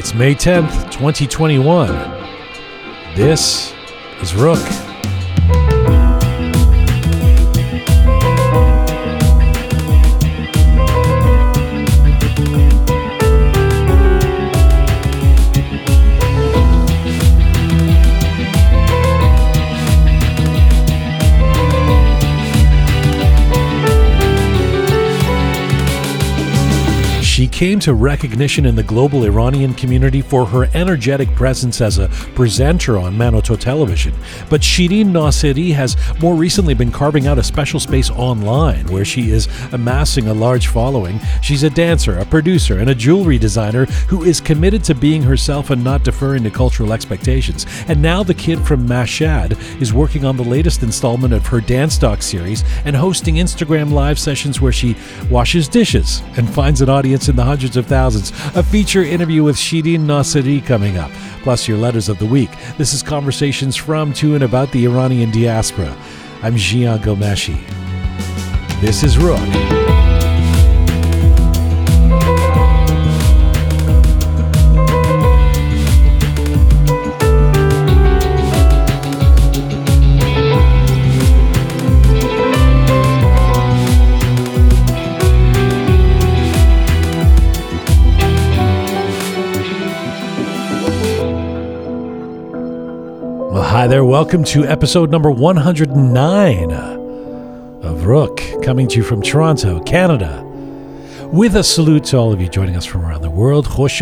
It's May 10th, 2021. This is Rook. Came to recognition in the global Iranian community for her energetic presence as a presenter on Manoto television. But Shirin Nasiri has more recently been carving out a special space online where she is amassing a large following. She's a dancer, a producer, and a jewelry designer who is committed to being herself and not deferring to cultural expectations. And now the kid from Mashhad is working on the latest installment of her Dance Doc series and hosting Instagram live sessions where she washes dishes and finds an audience in the hundreds of thousands. A feature interview with Shirin Nasiri coming up, plus your letters of the week. This is Conversations from, to, and about the Iranian diaspora. I'm Jian Ghomeshi. This is Rook. Well, hi there. Welcome to episode number 109 uh, of Rook, coming to you from Toronto, Canada. With a salute to all of you joining us from around the world. Khosh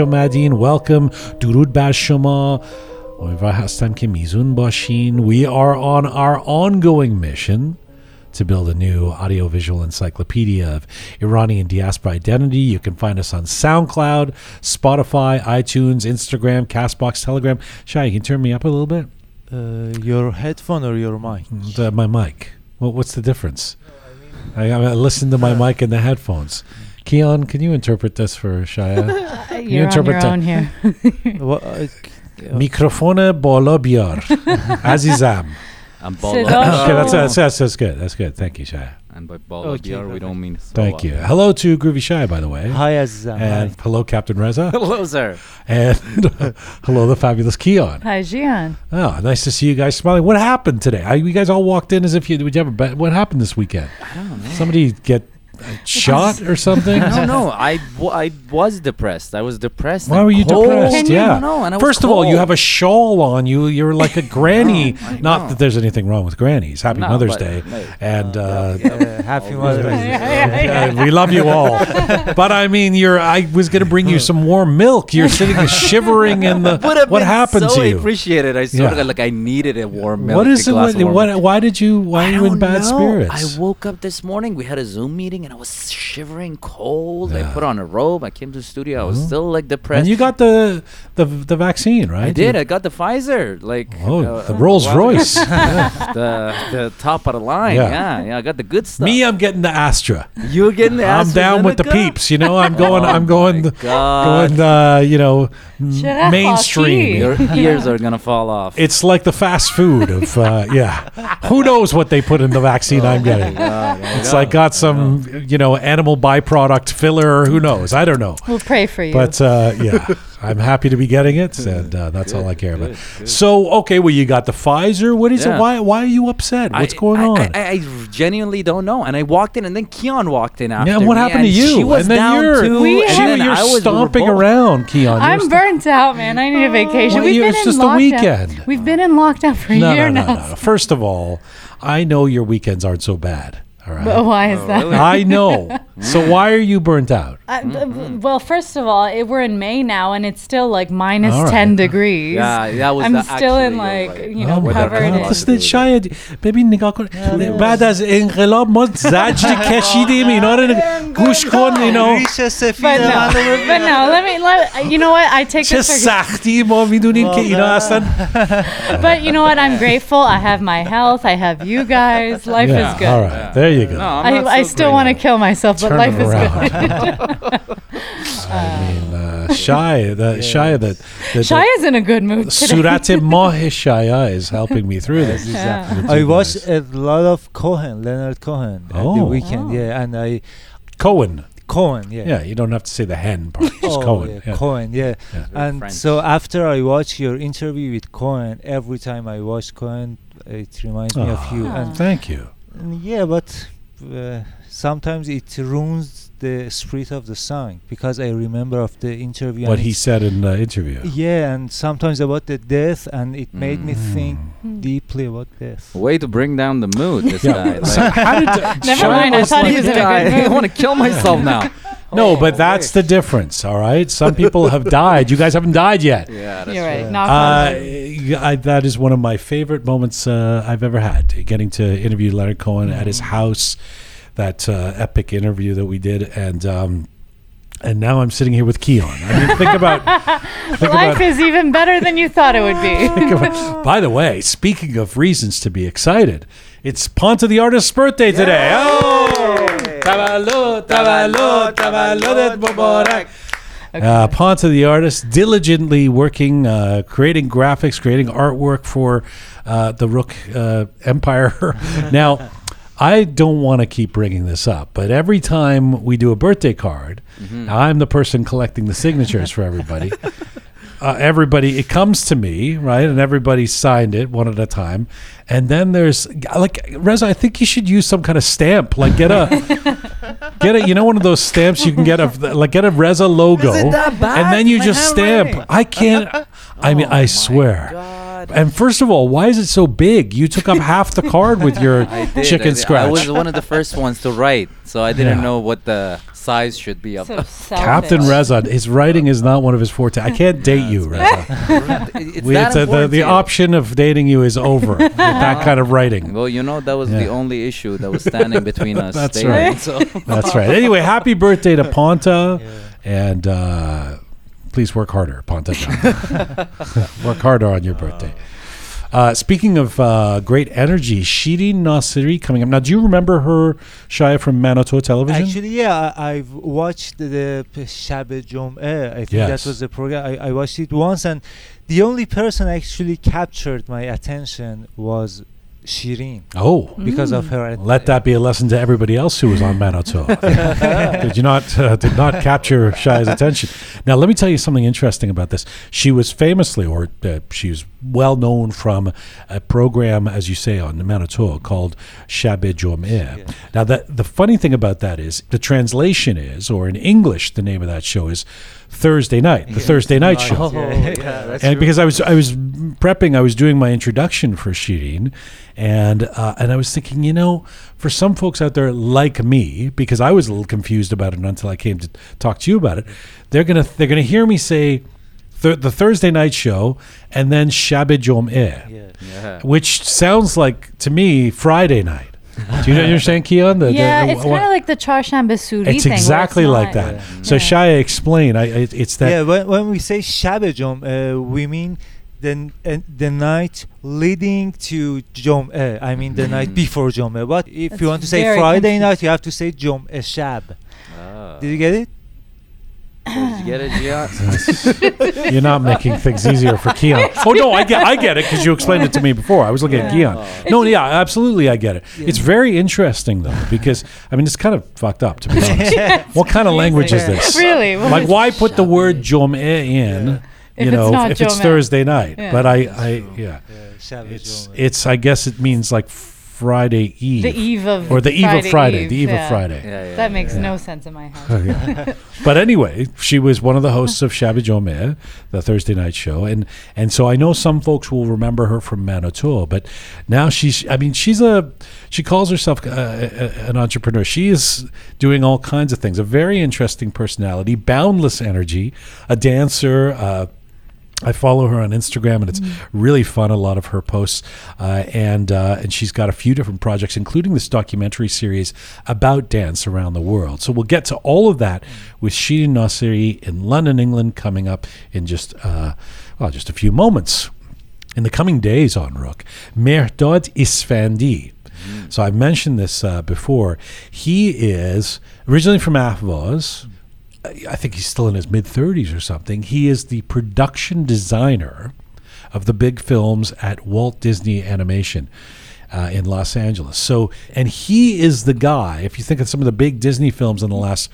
welcome. Durud bar We are on our ongoing mission to build a new audiovisual encyclopedia of Iranian diaspora identity. You can find us on SoundCloud, Spotify, iTunes, Instagram, Castbox, Telegram. Shai, you can turn me up a little bit? Uh, your headphone or your mic? The, my mic. Well, what's the difference? No, I, mean, I, I listen to my mic and the headphones. Keon, can you interpret this for Shaya? You're you interpret on your own here. Microfone uh, Azizam. I'm bola. okay, that's, that's, that's, that's good. That's good. Thank you, Shaya. And by Bala Okay, BR, we don't mean thank you hello to Groovy Shaya by the way Hi, Azizam. and Hi. hello Captain Reza Hello, sir. and hello the fabulous Keon Hi, Jian. oh nice to see you guys smiling what happened today I, you guys all walked in as if you would you have a bet what happened this weekend I don't know. somebody get shot or something I don't know. I, w- I was depressed. I was depressed. Why were you cold. depressed? I Yeah. don't know. And I First of all, you have a shawl on you. You're like a granny. know, Not know. that there's anything wrong with grannies. Happy No, Mother's but- Day, no. and uh, Uh, happy Mother's Day. yeah, we love you all. But I mean, you're. I was going to bring you some warm milk. You're sitting shivering in the. Would have What been happened so to you? appreciated. I sort Yeah. of like I needed a warm milk. What is it? What, warm what? Why did you? Why are you in bad know. spirits? I woke up this morning. We had a Zoom meeting, and I was shivering cold. Yeah. I put on a robe. I came to the studio. I was Mhm. still like depressed. and you got the the the vaccine, right? I did. You- I got the Pfizer. Like oh, uh, the Rolls wow. Royce. the the top of the line. Yeah. Yeah, yeah. I got the good stuff. Me, I'm getting the Astra. You're getting the I'm down with the peeps. You know, I'm going. I'm Oh going. the- God. going. Uh, you know, mainstream. Your ears are gonna fall off. It's like the fast food of uh, yeah. Who knows what they put in the vaccine I'm getting? It's like got some you know animal byproduct filler. Who knows? I don't know. We'll pray for you. But uh, yeah, I'm happy to be getting it, and uh, that's all I care about. So okay, well you got the Pfizer. What is it? Why why are you upset? What's I- going on? I, I, I genuinely don't know. And I walked in, and then Keon walked in after yeah, what me, happened to you? She was and then down you're, too. We and she- then you're I was, stomping both- around, Keon. I'm st- burnt out, man. I need a vacation. Well, We've you- been it's in just a lockdown. weekend. We've been in lockdown for a no, year no, no, now. no. First of all, I know your weekends aren't so bad. All right. But why is Oh, that? really? I know. So why are you burnt out? I- b- well, first of all, it, we're in May now, and it's still like minus All right. 10 degrees. Yeah, that was I'm the- still in actually, like, you're right. you know, my covered God. in. مثل شاید ببین نگاه کن بعد از انقلاب ما زجر کشیدیم اینا رو نگ- گوش کن اینا ریش سفید But no, منو ببین. but no, let me, let, you know what? I take چه this for سختی ما میدونیم که اینا اصلا But you know what? I'm grateful. I have my health. I have you guys. Life Yeah, is good. all right there you go No, I'm not I, I so still want to grateful. kill myself, but Turn life it is around. good. I mean uh, Shia the Shia that the, Shaya's in a good mood today. Surat Mah Shia is helping me through this Yeah. I you watched guys. a lot of Cohen, Leonard Cohen, at Oh. the weekend. Oh. Yeah, and I Cohen Cohen, yeah. Yeah, you don't have to say the hen part. Just Oh, Cohen. yeah, yeah. Cohen, yeah. Yeah. And French. so after I watch your interview with Cohen, every time I watch Cohen, it reminds me of you. Ah. And, Thank you. and yeah, but uh, sometimes it ruins the spirit of the song because I remember of the interview. What he said in the interview. Yeah, and sometimes about the death, and it made me think Mm. deeply about death. Way to bring down the mood, this Yeah. guy. So how did Never mind, I thought he was in a guy, good I want to kill myself now. No, but that's the difference, all right? Some people have died. You guys haven't died yet. Yeah, that's You're right. right. Uh, on wood. yeah, I, that is one of my favorite moments uh, I've ever had. Getting to interview Leonard Cohen at his house, that uh, epic interview that we did, and um, and now I'm sitting here with Keon. I mean, think about. think Life about, is even better than you thought it would be. about- By the way, speaking of reasons to be excited, it's Ponta the artist's birthday today. Oh, Tavalo, tavalo, tavalo Mubarak. Uh, Ponta the artist, diligently working, uh, creating graphics, creating artwork for uh, the Rook uh, Empire. now, I don't want to keep bringing this up, but every time we do a birthday card, I'm the person collecting the signatures for everybody. uh, everybody, it comes to me, right? And everybody signed it one at a time. And then there's like Reza. I think you should use some kind of stamp, like get a get it. you know one of those stamps you can get of like get a Reza logo, Is it that bad? and then you My just stamp. handwriting? I can't. I mean, I oh swear. God. And first of all, why is it so big? You took up half the card with your I did. I chicken did. scratch. I was one of the first ones to write, so I didn't Yeah. know what the size should be of So the. Captain Reza, his writing is not one of his forte. I can't date you, Reza. it's We, it's, uh, the the option of dating you is over with that kind of writing. Well, you know that was Yeah. the only issue that was standing between us. That's dating, right. So That's right. Anyway, happy birthday to Ponta, Yeah. and uh, please work harder, Ponta. work harder on your birthday. Uh, speaking of uh, great energy, Shirin Nasiri coming up. Now, do you remember her, Shaya, from Manoto Television? Actually, yeah, I, I've watched the Shab Jum'eh. I think Yes. that was the program. I, I watched it once, and the only person actually captured my attention was Shirin oh, because of Mm. her. let that be a lesson to everybody else who was on Manoto. did you not uh, did not capture Shaya's attention? Now, let me tell you something interesting about this. She was famously, or uh, she was well known from a program, as you say, on Manoto called Shabe Jom'eh. Yeah. Now, that the funny thing about that is the translation is, or in English, the name of that show is Thursday Night, the Thursday Night Show. Oh, yeah, that's and true. because I was I was prepping, I was doing my introduction for Shirin, and uh, and I was thinking, you know, for some folks out there like me, because I was a little confused about it until I came to talk to you about it, they're gonna they're gonna hear me say. Th- the Thursday night show, and then Shabe Jom yeah. yeah. which sounds like to me Friday night. Do you understand, Keon? The- the- yeah, the- it's kind of like the Charsham Basuri it's thing. where exactly like that. Yeah. So Yeah. Shaya, explain. I, I it's that yeah, when, when we say Shab Jom, uh, we mean the n- uh, the night leading to Jom. Uh, I mean the night Mm. before Jom. But if That's you want to say Friday confusing. night, you have to say Jom Shab. Ah. Did you get it? Did you get it, Jian? You're not making things easier for Keon. Oh no, I get I get it because you explained it to me before. I was looking at Yeah. Keon. No, yeah, absolutely, I get it. It's very interesting though because I mean it's kind of fucked up to be honest. What kind of language is this? Really? What Like why put the word jom in? If You know, not if it's Jom-e. Thursday night, Yeah. but I, I, yeah, Yeah, it's it's. I guess it means like Friday Eve, the eve of or the eve of Friday, Eve, the eve yeah. of Friday. Yeah, yeah, That makes yeah. no sense in my house. Yeah. but anyway, she was one of the hosts of Shabbat Jomeh, the Thursday night show, and and so I know some folks will remember her from Manoto. But now she's, I mean, she's a, she calls herself uh, a- an entrepreneur. She is doing all kinds of things. A very interesting personality, boundless energy, a dancer. Uh, I follow her on Instagram, and it's really fun. A lot of her posts, uh, and uh, and she's got a few different projects, including this documentary series about dance around the world. So we'll get to all of that with Shirin Nasiri in London, England, coming up in just uh, well, just a few moments. In the coming days on Rook, Mehrdad Isvandi. So I've mentioned this uh, before. He is originally from Ahvaz. I think he's still in his mid 30s or something. He is the production designer of the big films at Walt Disney Animation uh, in Los Angeles. So, and he is the guy, if you think of some of the big Disney films in the last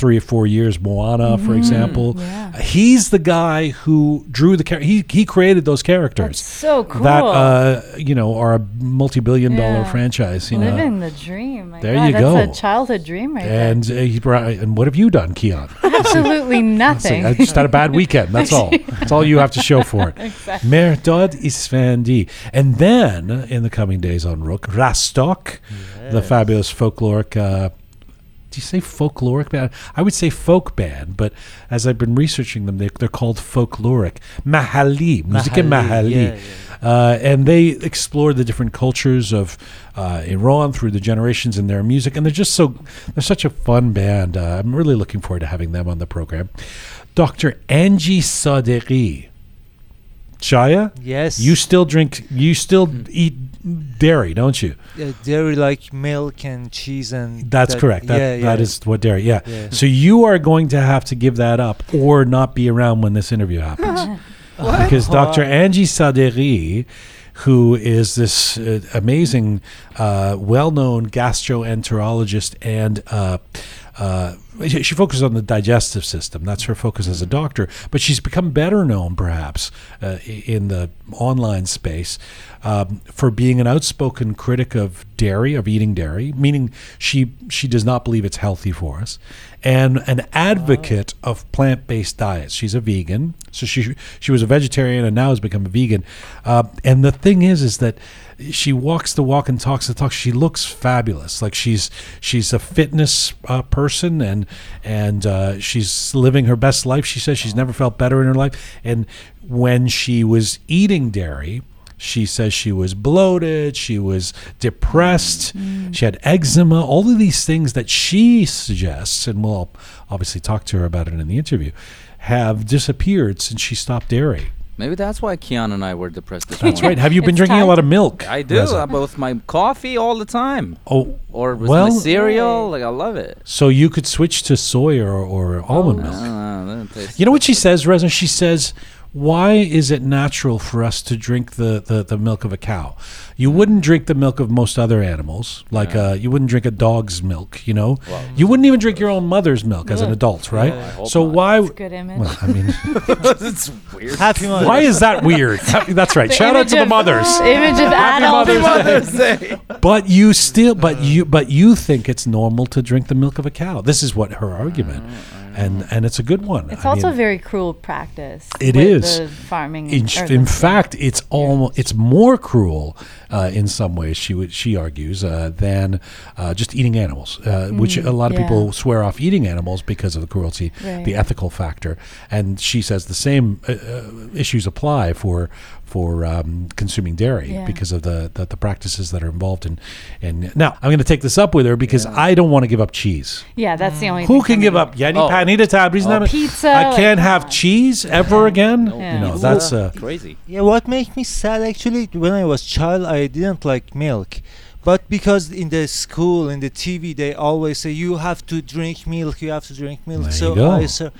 three or four years. Moana, for example, Mm-hmm. Yeah. he's the guy who drew the char- he he created those characters That's so cool. that uh, you know are a multi-billion-dollar Yeah. franchise. You know, Living the dream. My There God, you that's go. a childhood dream right and uh, he brought, and what have you done, Keon? Absolutely nothing. I just had a bad weekend. That's all. That's all you have to show for it. Exactly. Mehrdad Isvandi. And then in the coming days on Rook, Rastak, the fabulous folkloric. Uh, do you say folkloric band? I would say folk band, but as I've been researching them, they, they're called folkloric. Mahali, musique Mahali, Mahali. yeah, Uh, and they explore the different cultures of uh, Iran through the generations in their music, and they're just so they're such a fun band. Uh, I'm really looking forward to having them on the program. Dr. Angie Sadeghi. Shaya, Yes. you still drink, you still eat dairy, don't you? uh, dairy like milk and cheese and. That's that- correct. That, yeah, yeah. that is what dairy. Yeah. Yeah. So you are going to have to give that up or not be around when this interview happens. because Dr. Angie Sadeghi, who is this uh, amazing, uh, well-known gastroenterologist and uh, uh, she she focuses on the digestive system. That's her focus as a doctor. But she's become better known, perhaps, uh, in the online space um, for being an outspoken critic of dairy, of eating dairy, meaning she she does not believe it's healthy for us, and an advocate of plant-based diets. She's a vegan, so she she was a vegetarian and now has become a vegan. Uh, and the thing is, is that she walks the walk and talks the talk. She looks fabulous. Like she's she's a fitness uh, person and and uh, she's living her best life. She says she's never felt better in her life. And when she was eating dairy, she says she was bloated, she was depressed, she had eczema, all of these things that she suggests, and we'll obviously talk to her about it in the interview, have disappeared since she stopped dairy. Maybe that's why Keon and I were depressed this That's morning. right. Have you been It's drinking a lot of milk? I do. Reza? With my coffee all the time. Oh, Or with Well- my cereal. Like, I love it. so you could switch to soy or, or almond milk. Uh, that tastes- You know what she says, Reza? She says, "Why is it natural for us to drink the, the, the milk of a cow? You wouldn't drink the milk of most other animals, like uh, you wouldn't drink a dog's milk. You know, you wouldn't even drink your own mother's milk as an adult, right? hope so not. why? That's a good image. Well, I mean, it's weird. Happy Mother's why is that weird? That's right. Shout out to the of- mothers. Image of adults. Mother's But you still, but uh. you, but you think it's normal to drink the milk of a cow. This is what her argument, uh, uh, and and it's a good one. It's I also mean, a very cruel practice. It with is. the farming. In, or in the- fact, it's almost it's more cruel uh, in some ways. She would she argues uh, than uh, just eating animals, uh, which a lot of Mm, yeah. people swear off eating animals because of the cruelty, Right. the ethical factor. And she says the same uh, uh, issues apply for for um, consuming dairy Yeah. because of the, the the practices that are involved in. And now I'm going to take this up with her because I don't want to give up cheese. Yeah, that's the only. Who thing can give up Yani Oh. Panita tabris? Oh. Pizza, I like, can't have come cheese ever again. Yeah. You know Pizza. that's uh, crazy. Yeah, what makes me sad actually when I was child I didn't like milk. But because in the school in the TV they always say you have to drink milk, you have to drink milk. There so you go. I so,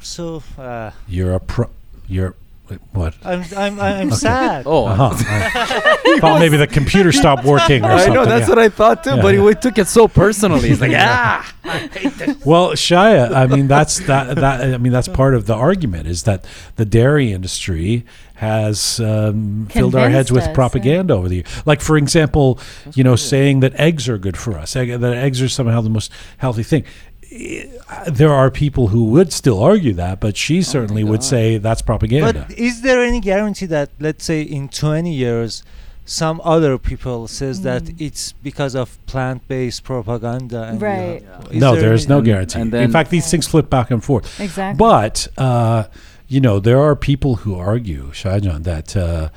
so uh, You're a pro. You're wait, what? I'm I'm I'm sad. Oh, Uh-huh. I thought maybe the computer stopped working or I know. That's yeah. what I thought too. Yeah, but yeah. he took it so personally. He's like, ah. I hate this. Well, Shia, I mean that's that that I mean that's part of the argument is that the dairy industry has um, filled our heads Convinced with us, yeah. propaganda over the years. Like for example, you know, saying that eggs are good for us, egg, that eggs are somehow the most healthy thing. I- There are people who would still argue that, but she certainly would say that's propaganda. But is there any guarantee that let's say in 20 years some other people says that Mm. it's because of plant-based propaganda and Right. have- is no, there there is no guarantee. and In fact, these things flip back and forth. Exactly. But uh, you know, there are people who argue, Shahjan, that uh,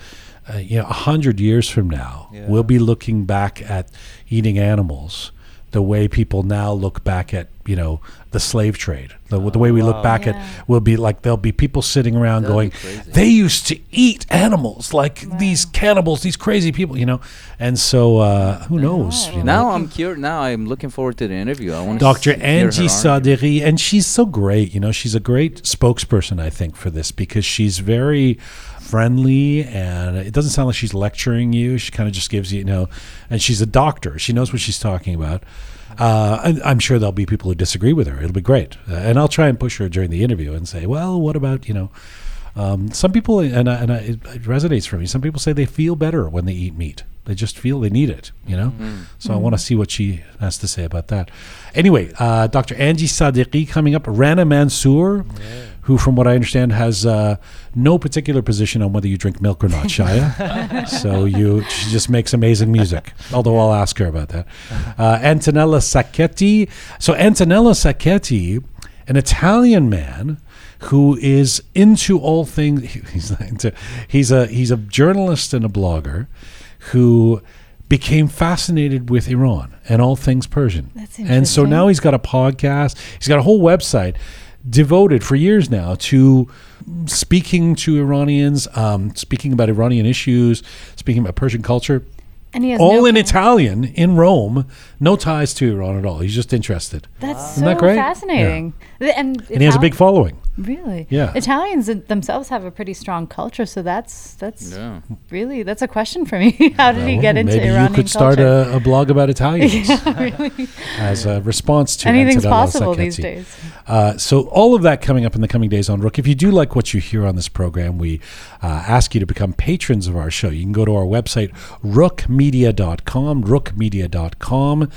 uh, you know, a hundred years from now, Yeah. we'll be looking back at eating animals the way people now look back at you know the slave trade. The, the way we look back Yeah. at will be like there'll be people sitting around That'd going, they used to eat animals like these cannibals, these crazy people, you know. And so uh, who knows? you know? Now I'm curious. Now I'm looking forward to the interview. I want Dr. Angie Sadeghi, and she's so great. You know, she's a great spokesperson, I think, for this because she's very friendly and it doesn't sound like she's lecturing you. She kind of just gives you, you know, and she's a doctor. She knows what she's talking about. Uh, and I'm sure there'll be people who disagree with her. It'll be great. Uh, and I'll try and push her during the interview and say, well, what about, you know, um, some people, and, I, and I, it, resonates for me. Some people say they feel better when they eat meat. They just feel they need it, you know. So I want to see what she has to say about that. Anyway, uh, Dr. Angie Sadeghi coming up. Rana Mansour, who, from what I understand, has uh, no particular position on whether you drink milk or not, Shia. so you, she just makes amazing music. Although I'll ask her about that. Uh, Antonello Sacchetti. So Antonello Sacchetti, an Italian man who is into all things. He's into. He's a he's a journalist and a blogger who became fascinated with Iran and all things Persian. That's And so now he's got a podcast. He's got a whole website devoted for years now to speaking to Iranians, um, speaking about Iranian issues, speaking about Persian culture And he has all no in Italian in Rome, no ties to Iran at all. He's just interested. That's Isn't that so great? fascinating. The- And, And he has a big following. Really? Yeah. Italians themselves have a pretty strong culture, so that's that's Yeah. really that's a question for me. How did he Well, get into maybe Iranian you could start a, a blog about Italians yeah, really. as a response to Anything's Antonello possible these days. Uh, so all of that coming up in the coming days on Rook. If you do like what you hear on this program, we uh, ask you to become patrons of our show. You can go to our website, rookmedia.com, rookmedia.com,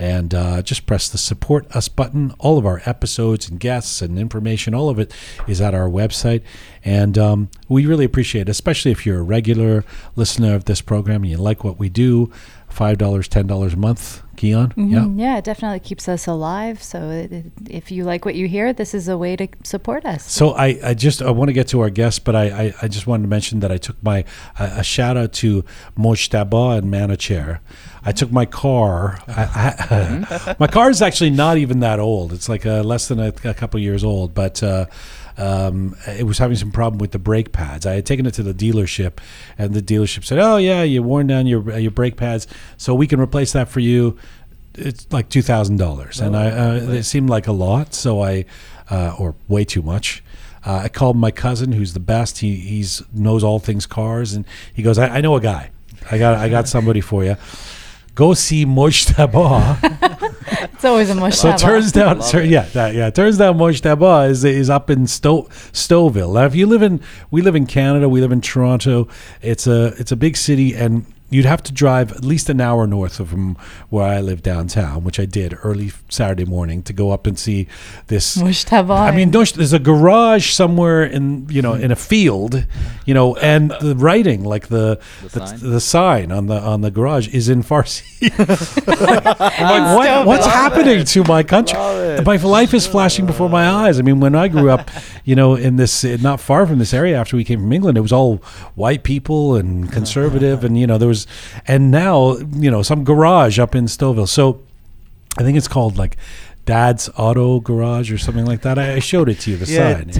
and uh, just press the support us button. All of our episodes and guests and information, all of it is at our website. And um, we really appreciate it, especially if you're a regular listener of this program and you like what we do. $5, $10 a month, Keon. Yeah. Mhm. Yeah, it definitely keeps us alive. So it, it, if you like what you hear, this is a way to support us. So I, I just I want to get to our guest, but I, I, I just wanted to mention that I took my a, a shout out to Mojtaba and Manouchehr. I took my car. I, I, my car is actually not even that old. It's like uh, less than a, a couple years old, but. Uh, um, it was having some problem with the brake pads. I had taken it to the dealership, and the dealership said, "Oh yeah, you worn down your your brake pads, so we can replace that for you." It's like two thousand dollars, and I uh, it seemed like a lot, so I uh, or way too much. Uh, I called my cousin, who's the best. He he's knows all things cars, and he goes, "I, I know a guy. I got I got somebody for you. Go see Mojtaba." It's always a mush. So it turns out, tur- yeah, that, yeah, it turns out Mojtaba is is up in Sto- Stouffville. Now, if you live in, we live in Canada, we live in Toronto. It's a it's a big city, and you'd have to drive at least an hour north of from where I live downtown, which I did early Saturday morning to go up and see this. I mean, there's a garage somewhere in you know in a field, you know, and the writing like the The the, sign? the sign on the on the garage is in Farsi. Like, what, what's happening to my country? My life is flashing before my eyes. I mean, when I grew up, you know, in this uh, not far from this area after we came from England, it was all white people and conservative, and you know there was, years, and now you know some garage up in Stouffville. So I think it's called like Dad's Auto Garage or something like that. I, I showed it to you the yeah, sign.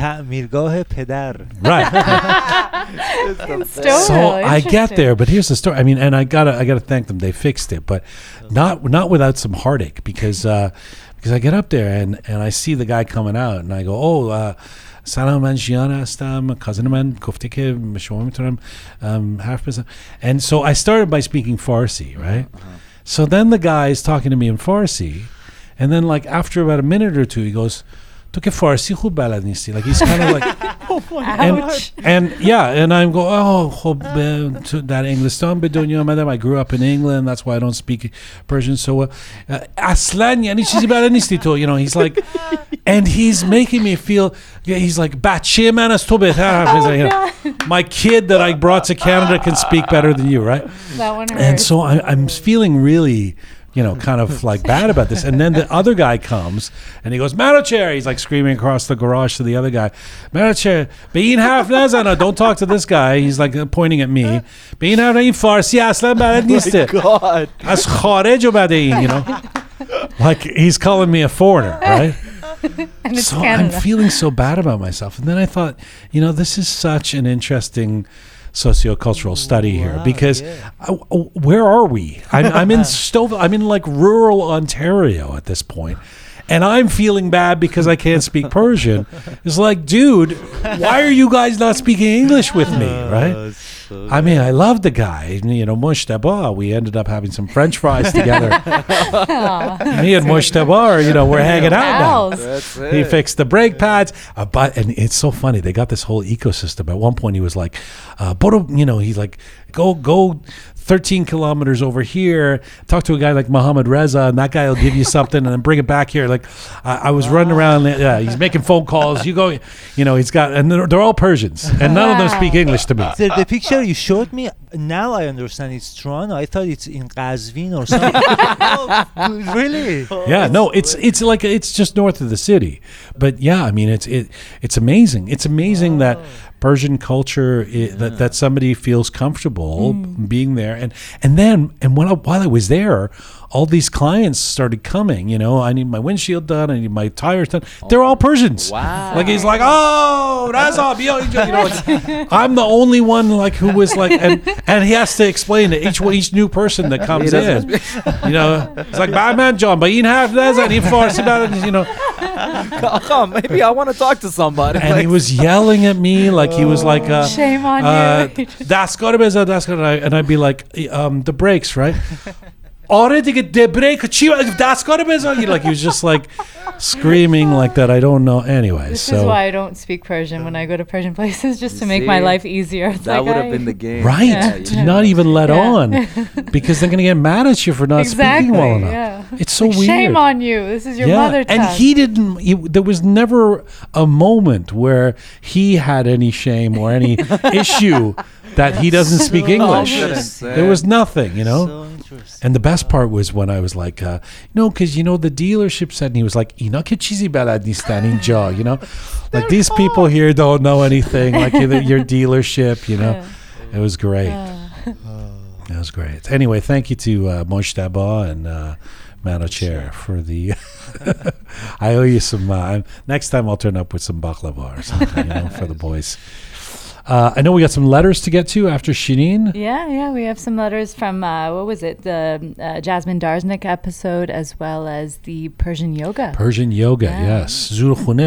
Pedar. Right. so I get there, but here's the story. I mean, and I gotta I gotta thank them. They fixed it, but not not without some heartache because uh, because I get up there and and I see the guy coming out and I go, oh. Uh, سلام من ژیان هستم کازن من گفته که شما میتونم um, حرف بزنم and so I started by speaking Farsi right so then the guy is talking to me in Farsi and then like after about a minute or two he goes تو که فارسی خوب بلد نیستی like he's kind of like and, Ouch. and yeah, and I'm go, oh, خب اه، تو در انگلستان به دنیا آمدم. I grew up in England. That's why I don't speak Persian so well. Uh, اصلا یعنی چیزی بلد نیستی تو. You know, he's like, and he's making me feel, yeah, he's like, بچه من از تو بهتر حرف می‌زنه." You know, My kid that I brought to Canada can speak better than you, right? That one hurts. And so I, I'm feeling really, you know, kind of like bad about this. And then the other guy comes and he goes, Manouchehr. He's like screaming across the garage to the other guy, Manouchehr, being half Nazana, uh, don't talk to this guy. He's like uh, pointing at me. Being half in Farsi, اصلا بلد نیسته. God. از you know. Like he's calling me a foreigner, right? so Canada. I'm feeling so bad about myself. And then I thought, you know, this is such an interesting sociocultural study here because yeah. I- where are we? I'm, I'm in Stouffville. I'm in like rural Ontario at this point, And I'm feeling bad because I can't speak Persian. It's like, dude, why are you guys not speaking English with me, right? I mean, I love the guy. You know, Mushtaba. We ended up having some French fries together. Me and Mushtaba, you know, we're hanging out now. Pals. That's He fixed the brake pads. Uh, but and it's so funny. They got this whole ecosystem. At one point, he was like, uh, "Boro," you know, he's like, "Go, go." 13 kilometers over here talk to a guy like Mohammed Reza and that guy will give you something and then bring it back here. Like I, I was running around yeah he's making phone calls. You go you know he's got and they're, they're all Persians and none of them speak English to me. The, the picture you showed me now I understand it's Toronto. I thought it's in Qazvin or something. oh, really? yeah no it's it's like it's just north of the city. But yeah i mean it's it it's amazing. It's amazing that persian culture i that, that somebody feels comfortable mm. being there and and then and when I, while i was there all these clients started coming you know i need my windshield done i need my tires done. They're all persians. Oh, wow. like he's like oh that's all you know like, i'm the only one like who was like and and he has to explain to each each new person that comes in. You know it's like man john but you have that and he forced about it you know oh, maybe I want to talk to somebody. and Like, he was yelling at me like he was like uh, Shame on uh, you. that's gotta be that's gotta and I'd be like um the brakes right آره دیگه the brake چی دستگاه بزن like he was just like screaming like that I don't know anyway This so is why I don't speak Persian when I go to Persian places, just to make my See? life easier. It's that like would have I- been the game. right Yeah, to yeah. not even let Yeah. on because they're gonna get mad at you for not exactly. speaking well enough Yeah. it's so Like, weird Shame on you. This is your mother tongue. and he didn't. He, there was never a moment where he had any shame or any issue that he doesn't speak English. interesting. There was nothing, you know. And the best part was when I was like, uh, no, because you know the dealership said, and he was like, "Inak cheesy balad nistan inja," you know, like these people here don't know anything. Like your your dealership, you know. It was great. That was great. Anyway, thank you to uh, Moshtaba and uh, Manouchehr for the. I owe you some. Uh, next time I'll turn up with some baklava or something you know, for the boys. Uh, I know we got some letters to get to after Shireen. Yeah, yeah, we have some letters from uh, what was it, the uh, Jasmine Darznik episode, as well as the Persian yoga. Persian yoga, Yeah. yes. Zurkhune.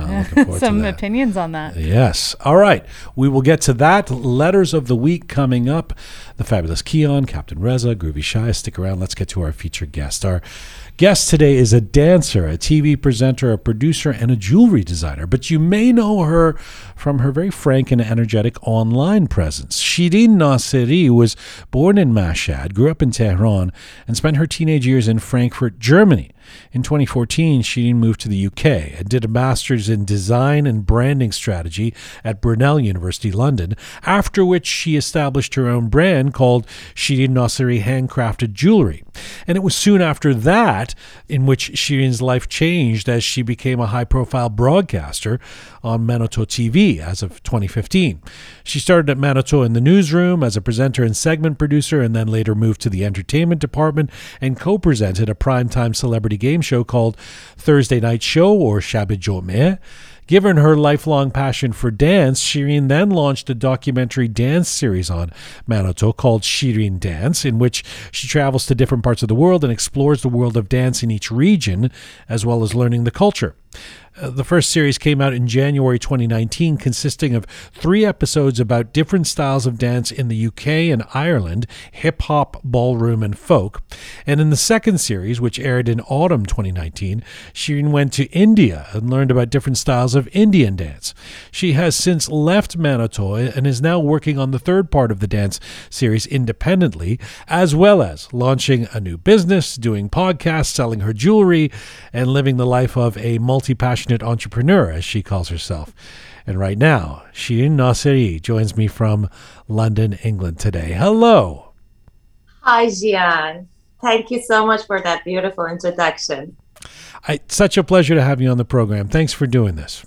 I'm looking forward to Some opinions on that. Yes. All right. We will get to that. Letters of the week coming up. The fabulous Keon, Captain Reza, Groovy Shy. Stick around. Let's get to our featured guest. Our guest today is a dancer, a TV presenter, a producer, and a jewelry designer. But you may know her from her very frank and energetic online presence. Shirin Nasiri was born in Mashhad, grew up in Tehran, and spent her teenage years in Frankfurt, Germany. In 2014, Shirin moved to the UK and did a master's in design and branding strategy at Brunel University, London, after which she established her own brand called Shirin Nasiri Handcrafted Jewelry. And it was soon after that in which Shirin's life changed as she became a high profile broadcaster on Manoto TV as of 2015. She started at Manoto in the newsroom as a presenter and segment producer, and then later moved to the entertainment department and co presented a primetime celebrity game show called Thursday Night Show or Shabbat Jomeh. Given her lifelong passion for dance, Shirin then launched a documentary dance series on Manoto called Shirin Dance, in which she travels to different parts of the world and explores the world of dance in each region, as well as learning the culture. Uh, the first series came out in January 2019, consisting of three episodes about different styles of dance in the UK and Ireland hip hop, ballroom, and folk. And in the second series, which aired in autumn 2019, Shirin went to India and learned about different styles of Indian dance. She has since left Manoto and is now working on the third part of the dance series independently, as well as launching a new business, doing podcasts, selling her jewelry, and living the life of a multi passionate entrepreneur, as she calls herself. And right now, Shirin Nasiri joins me from London, England today. Hello. Hi, Jian. Thank you so much for that beautiful introduction. I, such a pleasure to have you on the program. Thanks for doing this.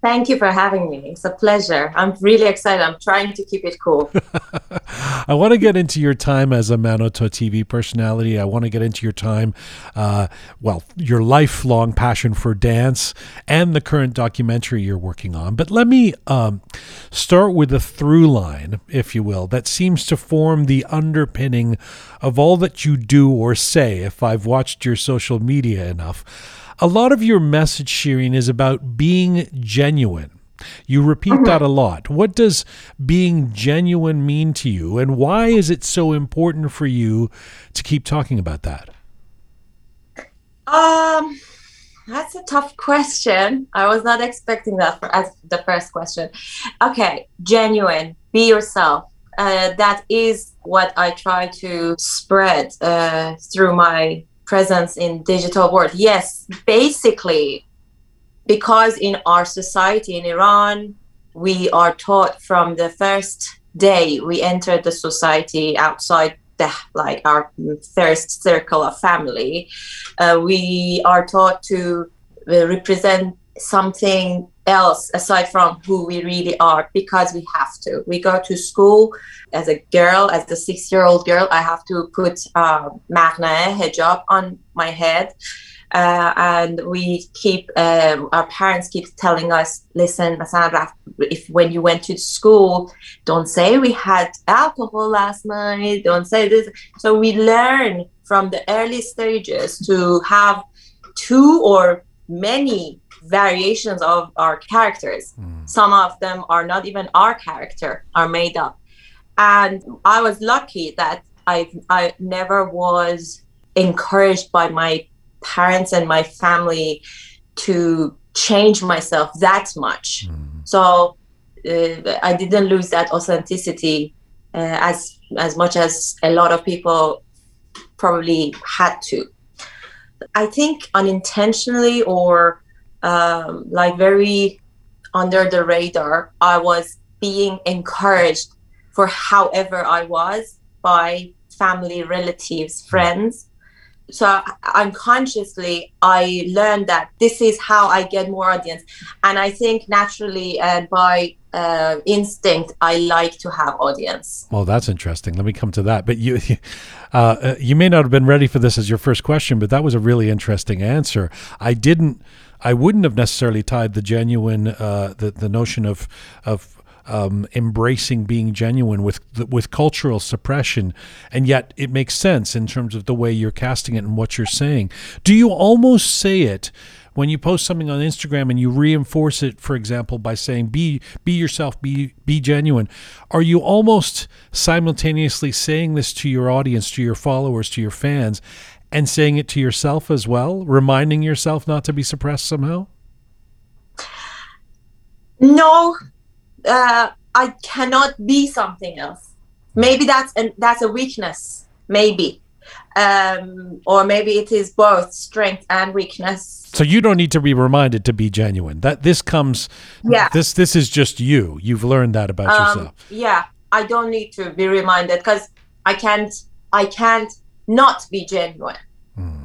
Thank you for having me. It's a pleasure. I'm really excited. I'm trying to keep it cool. I want to get into your time as a Manoto TV personality. I want to get into your time, uh, well, your lifelong passion for dance and the current documentary you're working on. But let me um, start with a through line, if you will, that seems to form the underpinning of all that you do or say, if I've watched your social media enough. A lot of your message sharing is about being genuine. You repeat that a lot. What does being genuine mean to you, and why is it so important for you to keep talking about that? Um, that's a tough question. I was not expecting that for as the first question. Okay, genuine. Be yourself. Uh, that is what I try to spread uh, through my presence in digital world. Yes basically because in our society in iran we are taught from the first day we enter the society outside the like our first circle of family uh, we are taught to uh, represent something else aside from who we really are because we have to. We go to school as a girl, as a six year old girl, I have to put uh, hijab on my head. Uh, and we keep um, our parents keep telling us listen if when you went to school don't say we had alcohol last night don't say this so we learn from the early stages to have two or many variations of our characters. Mm. Some of them are not even our character, are made up. And I was lucky that I I never was encouraged by my parents and my family to change myself that much. Mm. So uh, I didn't lose that authenticity uh, as as much as a lot of people probably had to. I think unintentionally or um, like very under the radar. I was being encouraged for however I was by family, relatives, friends. So unconsciously, I learned that this is how I get more audience, and I think naturally and by uh, instinct, I like to have audience. Well, that's interesting. Let me come to that. But you, uh, you may not have been ready for this as your first question, but that was a really interesting answer. I didn't I wouldn't have necessarily tied the genuine, uh, the the notion of of um, embracing being genuine with with cultural suppression, and yet it makes sense in terms of the way you're casting it and what you're saying. Do you almost say it when you post something on Instagram and you reinforce it, for example, by saying "be be yourself, be be genuine"? Are you almost simultaneously saying this to your audience, to your followers, to your fans, and saying it to yourself as well, reminding yourself not to be suppressed somehow? No, uh, I cannot be something else. Maybe that's and that's a weakness. Maybe, um, or maybe it is both strength and weakness. So you don't need to be reminded to be genuine. That this comes. Yeah. This this is just you. You've learned that about um, yourself. Yeah, I don't need to be reminded because I can't. I can't not be genuine. Hmm.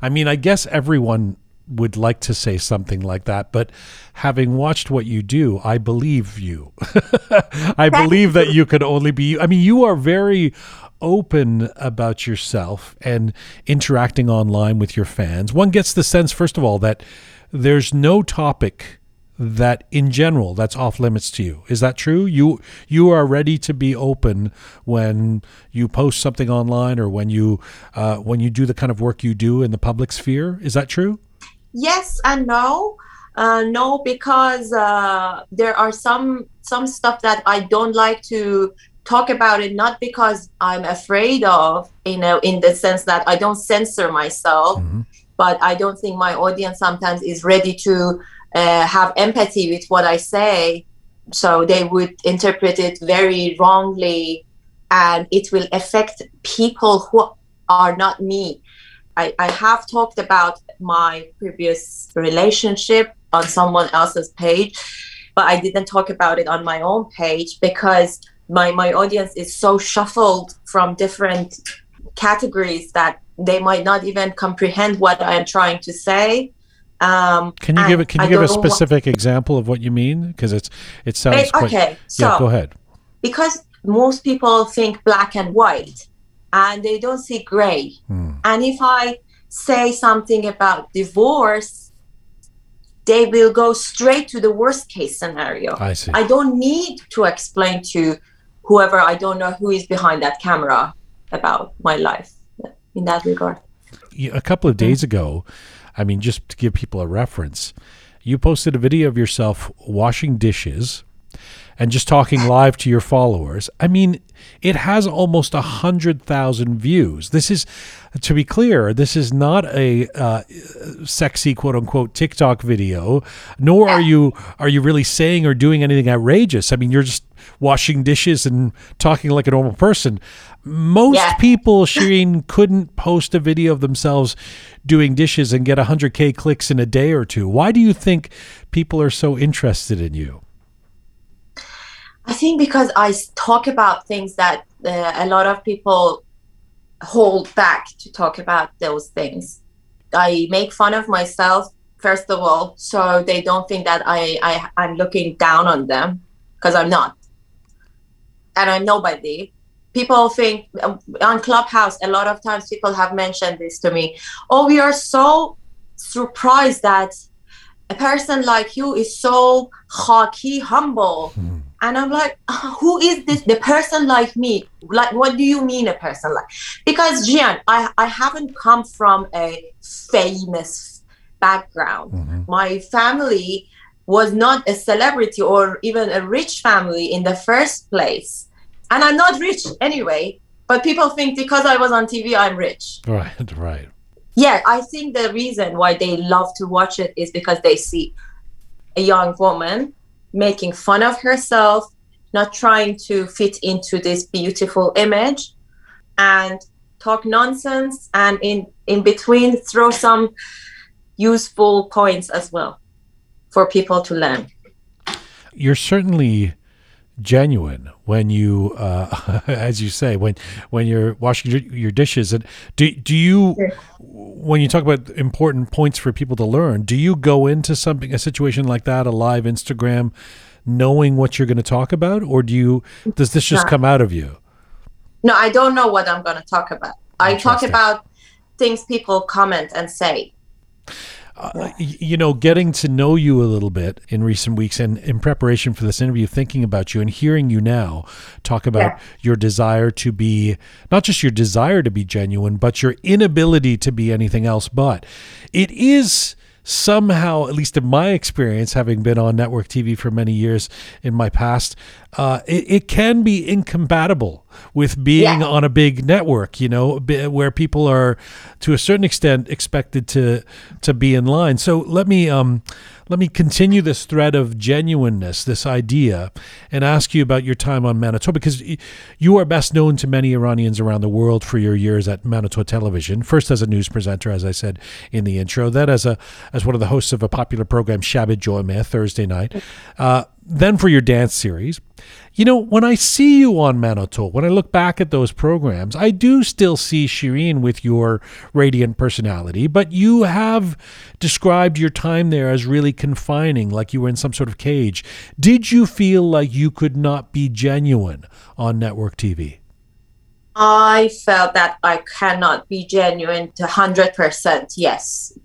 I mean, I guess everyone would like to say something like that, but having watched what you do, I believe you. I believe that you could only be. I mean, you are very open about yourself and interacting online with your fans. One gets the sense, first of all, that there's no topic that in general that's off limits to you. Is that true? You you are ready to be open when you post something online or when you uh, when you do the kind of work you do in the public sphere. Is that true? Yes and no. Uh, no because uh, there are some some stuff that i don't like to talk about it not because i'm afraid of you know in the sense that i don't censor myself mm-hmm. but i don't think my audience sometimes is ready to uh, have empathy with what I say, so they would interpret it very wrongly, and it will affect people who are not me. I, I have talked about my previous relationship on someone else's page, but I didn't talk about it on my own page because my, my audience is so shuffled from different categories that they might not even comprehend what I am trying to say Um, Can you give it? Can I you give a don't what- specific example of what you mean? Because it's it sounds Wait, quite. okay, so yeah, go ahead. because most people think black and white and they don't see gray. Hmm. And if I say something about divorce, they will go straight to the worst case scenario. I see. I don't need to explain to whoever I don't know who is behind that camera about my life in that regard. A couple of days ago, I mean, just to give people a reference, you posted a video of yourself washing dishes and just talking live to your followers. I mean, it has almost a hundred thousand views. This is, to be clear, this is not a uh, sexy quote unquote TikTok video, nor are you are you really saying or doing anything outrageous. I mean, you're just washing dishes and talking like a normal person. Most Yeah. people, Shireen, couldn't post a video of themselves doing dishes and get 100K clicks in a day or two. Why do you think people are so interested in you? I think because I talk about things that uh, a lot of people hold back to talk about those things. I make fun of myself first of all, so they don't think that I, I I'm looking down on them because I'm not, and I'm nobody. People think on Clubhouse a lot of times people have mentioned this to me. Oh, we are so surprised that a person like you is so hockey humble. And i'm like "Ah, who is this the person like me? Like what do you mean a person like? Because Jian i i haven't come from a famous background. My family was not a celebrity or even a rich family in the first place. And i'm not rich anyway but people think because i was on tv i'm rich. Right, right. yeah i think the reason why they love to watch it is because they see a young woman making fun of herself not trying to fit into this beautiful image and talk nonsense and in in between throw some useful points as well for people to learn You're certainly genuine when you, uh, as you say, when when you're washing your, your dishes. And do do you, when you talk about important points for people to learn, do you go into something a situation like that, a live Instagram, knowing what you're going to talk about, or do you does this just No. come out of you? no i don't know what i'm going to talk about i talk about things people comment and say uh, you know, getting to know you a little bit in recent weeks and in preparation for this interview, thinking about you and hearing you now talk about Yeah. your desire to be not just your desire to be genuine, but your inability to be anything else but. It is somehow, at least in my experience, having been on network TV for many years in my past, uh, it, it can be incompatible with being Yeah. on a big network, you know, where people are to a certain extent expected to to be in line. So let me um let me continue this thread of genuineness, this idea, and ask you about your time on Manoto because you are best known to many Iranians around the world for your years at Manoto Television. First as a news presenter, as I said in the intro, then as a as one of the hosts of a popular program, Shabbat Joymeh, Thursday night. Uh, then for your dance series. You know, when I see you on Manoto, when I look back at those programs, I do still see Shireen with your radiant personality, but you have described your time there as really confining, like you were in some sort of cage. Did you feel like you could not be genuine on network TV? I felt that I cannot be genuine to 100%, yes.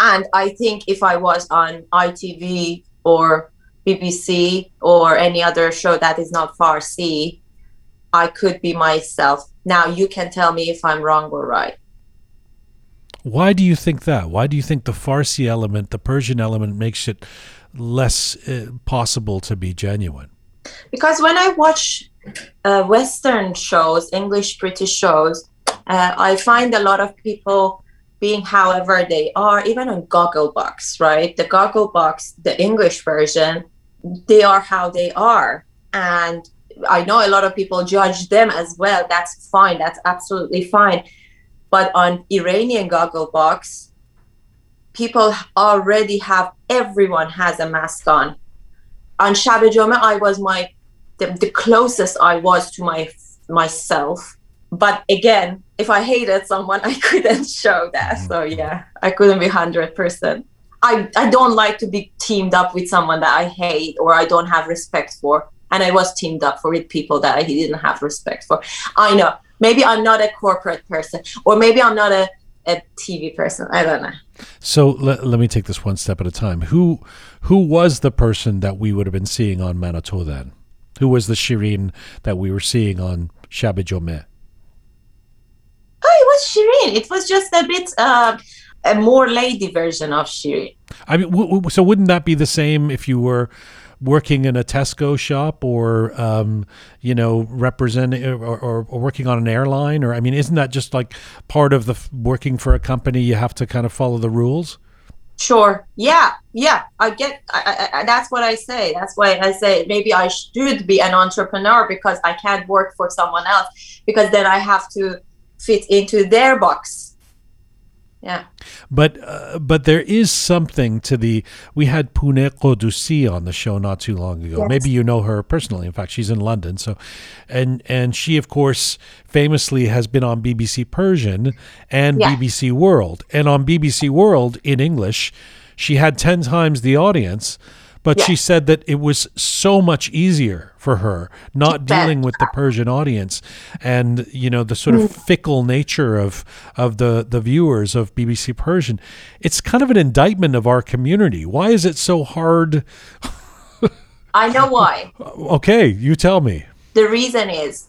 And I think if I was on ITV or BBC or any other show that is not Farsi, I could be myself. Now you can tell me if I'm wrong or right. Why do you think that? Why do you think the Farsi element, the Persian element, makes it less uh, possible to be genuine? Because when I watch uh, Western shows, English, British shows, uh, I find a lot of people being however they are, even on Gogglebox, right? The Gogglebox, the English version, they are how they are. And I know a lot of people judge them as well. That's fine. That's absolutely fine. But on Iranian Gogglebox, people already have, everyone has a mask on. On Shab Joma, I was my, the, the closest I was to my myself but again, if I hated someone, I couldn't show that. Mm-hmm. So yeah, I couldn't be hundred percent. I I don't like to be teamed up with someone that I hate or I don't have respect for. And I was teamed up for with people that I didn't have respect for. I know. Maybe I'm not a corporate person, or maybe I'm not a, a TV person. I don't know. So let, let me take this one step at a time. Who who was the person that we would have been seeing on Manoto then? Who was the Shireen that we were seeing on Shabe Jome? Oh, it was Shireen. It was just a bit uh, a more lady version of Shireen. I mean, w- w- so wouldn't that be the same if you were working in a Tesco shop or, um, you know, representing or, or, or working on an airline? Or, I mean, isn't that just like part of the f- working for a company? You have to kind of follow the rules? Sure. Yeah. Yeah. I get. I, I, that's what I say. That's why I say maybe I should be an entrepreneur because I can't work for someone else because then I have to fit into their box. Yeah. But uh, but there is something to the. We had Pooneh Ghoddoosi on the show not too long ago. Yes. Maybe you know her personally. In fact, she's in London. So, and and she of course famously has been on BBC Persian and Yeah. BBC World. And on BBC World in English, she had ten times the audience. But she said that it was so much easier for her not dealing with the Persian audience and you know the sort of Mm. fickle nature of of the the viewers of BBC Persian. It's kind of an indictment of our community. Why is it so hard? I know why. Okay, you tell me. the reason is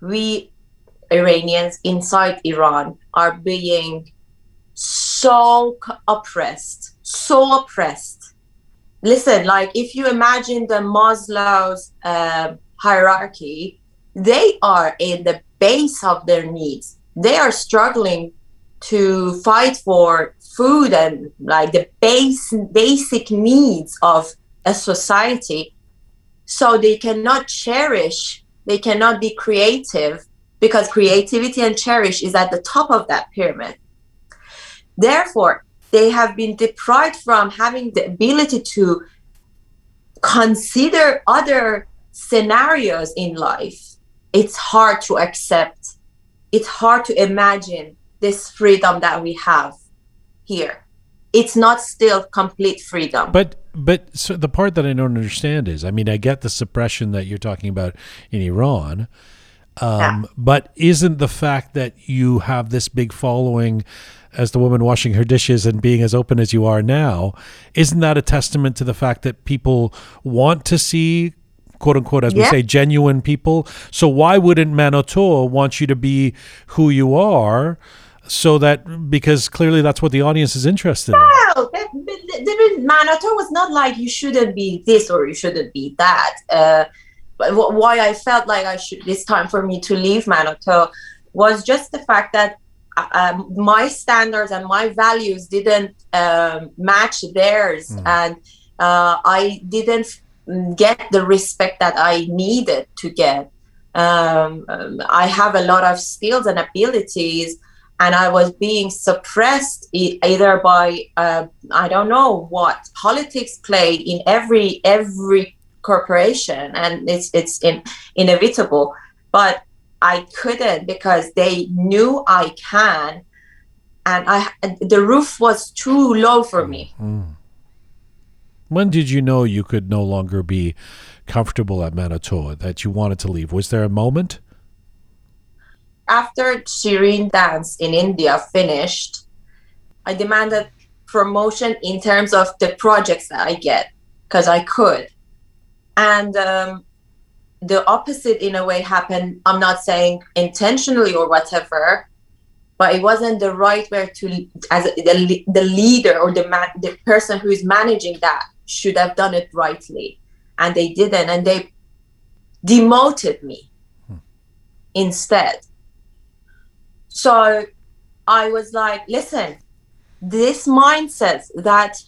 we Iranians inside Iran are being so oppressed, so oppressed. Listen, like if you imagine the Maslow's um hierarchy, they are in the base of their needs. They are struggling to fight for food and like the base basic needs of a society so they cannot cherish they cannot be creative because creativity and cherish is at the top of that pyramid therefore they have been deprived from having the ability to consider other scenarios in life. It's hard to accept. It's hard to imagine this freedom that we have here. It's not still complete freedom. But but so the part that I don't understand is, I mean, I get the suppression that you're talking about in Iran, um, Yeah. but isn't the fact that you have this big following as the woman washing her dishes and being as open as you are now, isn't that a testament to the fact that people want to see? "Quote unquote," as we say, genuine people. So why wouldn't Manoto want you to be who you are, so that because clearly that's what the audience is interested in. No, that, but the, the Manoto was not like you shouldn't be this or you shouldn't be that. Uh, but why I felt like I should this time for me to leave Manoto was just the fact that um, my standards and my values didn't um, match theirs, and uh, I didn't mm, get the respect that I needed to get. Um, um, I have a lot of skills and abilities, and I was being suppressed either by uh, I don't know what politics play in every every corporation, and it's it's in, inevitable. But I couldn't because they knew I can, and I the roof was too low for me. When did you know you could no longer be comfortable at Manoto, that you wanted to leave? Was there a moment? after Shireen Dance in India finished, I demanded promotion in terms of the projects that I get because I could. And um, the opposite, in a way, happened. I'm not saying intentionally or whatever, but it wasn't the right way to, as the, the leader or the man, the person who is managing that should have done it rightly. And they didn't. And they demoted me hmm. instead. So I was like, listen, this mindset that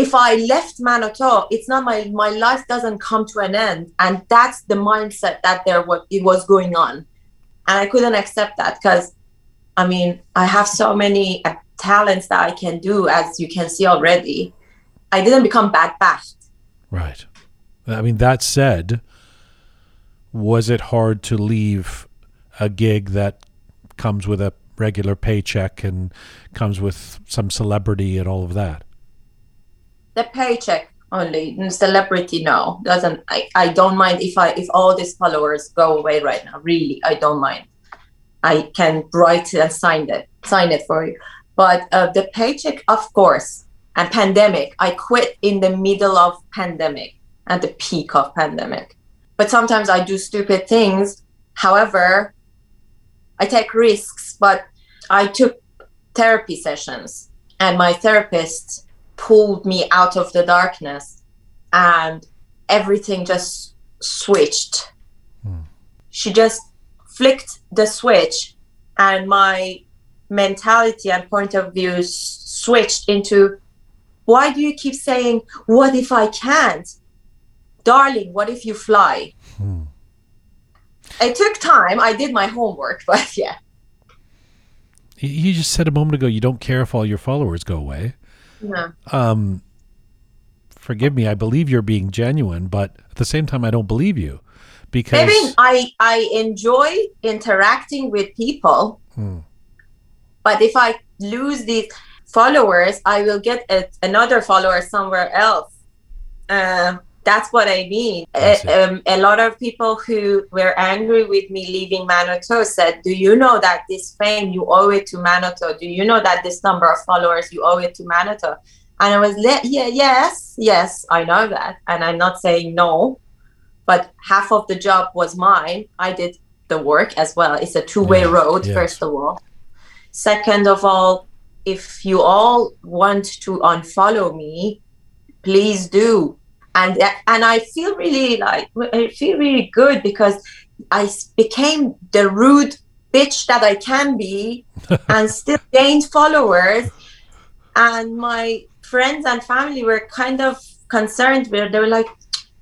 if I left Manoto, it's not my my life doesn't come to an end, and that's the mindset that there was it was going on, and I couldn't accept that because, I mean, I have so many uh, talents that I can do, as you can see already. I didn't become bad. Right. I mean, that said, was it hard to leave a gig that comes with a regular paycheck and comes with some celebrity and all of that. The paycheck only celebrity no. Doesn't I, I don't mind if i if all these followers go away right now. Really i don't mind. I can write and sign it sign it for you. But uh, the paycheck of course and pandemic i quit in the middle of pandemic at the peak of pandemic. But sometimes i do stupid things. However i take risks but i took therapy sessions and my therapist pulled me out of the darkness and everything just switched. Hmm. She just flicked the switch and my mentality and point of view switched into why do you keep saying what if i can't darling what if you fly hmm. it took time i did my homework but yeah you just said a moment ago you don't care if all your followers go away yeah. Um, forgive me. I believe you're being genuine, but at the same time, I don't believe you because I I enjoy interacting with people, hmm. but if I lose these followers, I will get a, another follower somewhere else. Uh, that's what I mean. I um, a lot of people who were angry with me leaving Manoto said, Do you know that this fame you owe it to Manoto? Do you know that this number of followers you owe it to Manoto? And I was, le- yeah, yes, yes, I know that. And I'm not saying no, but half of the job was mine. I did the work as well. It's a two way yes, road, first of all. Second of all, if you all want to unfollow me, please do and and I feel really like I feel really good because I became the rude bitch that I can be and still gained followers. And my friends and family were kind of concerned where they were like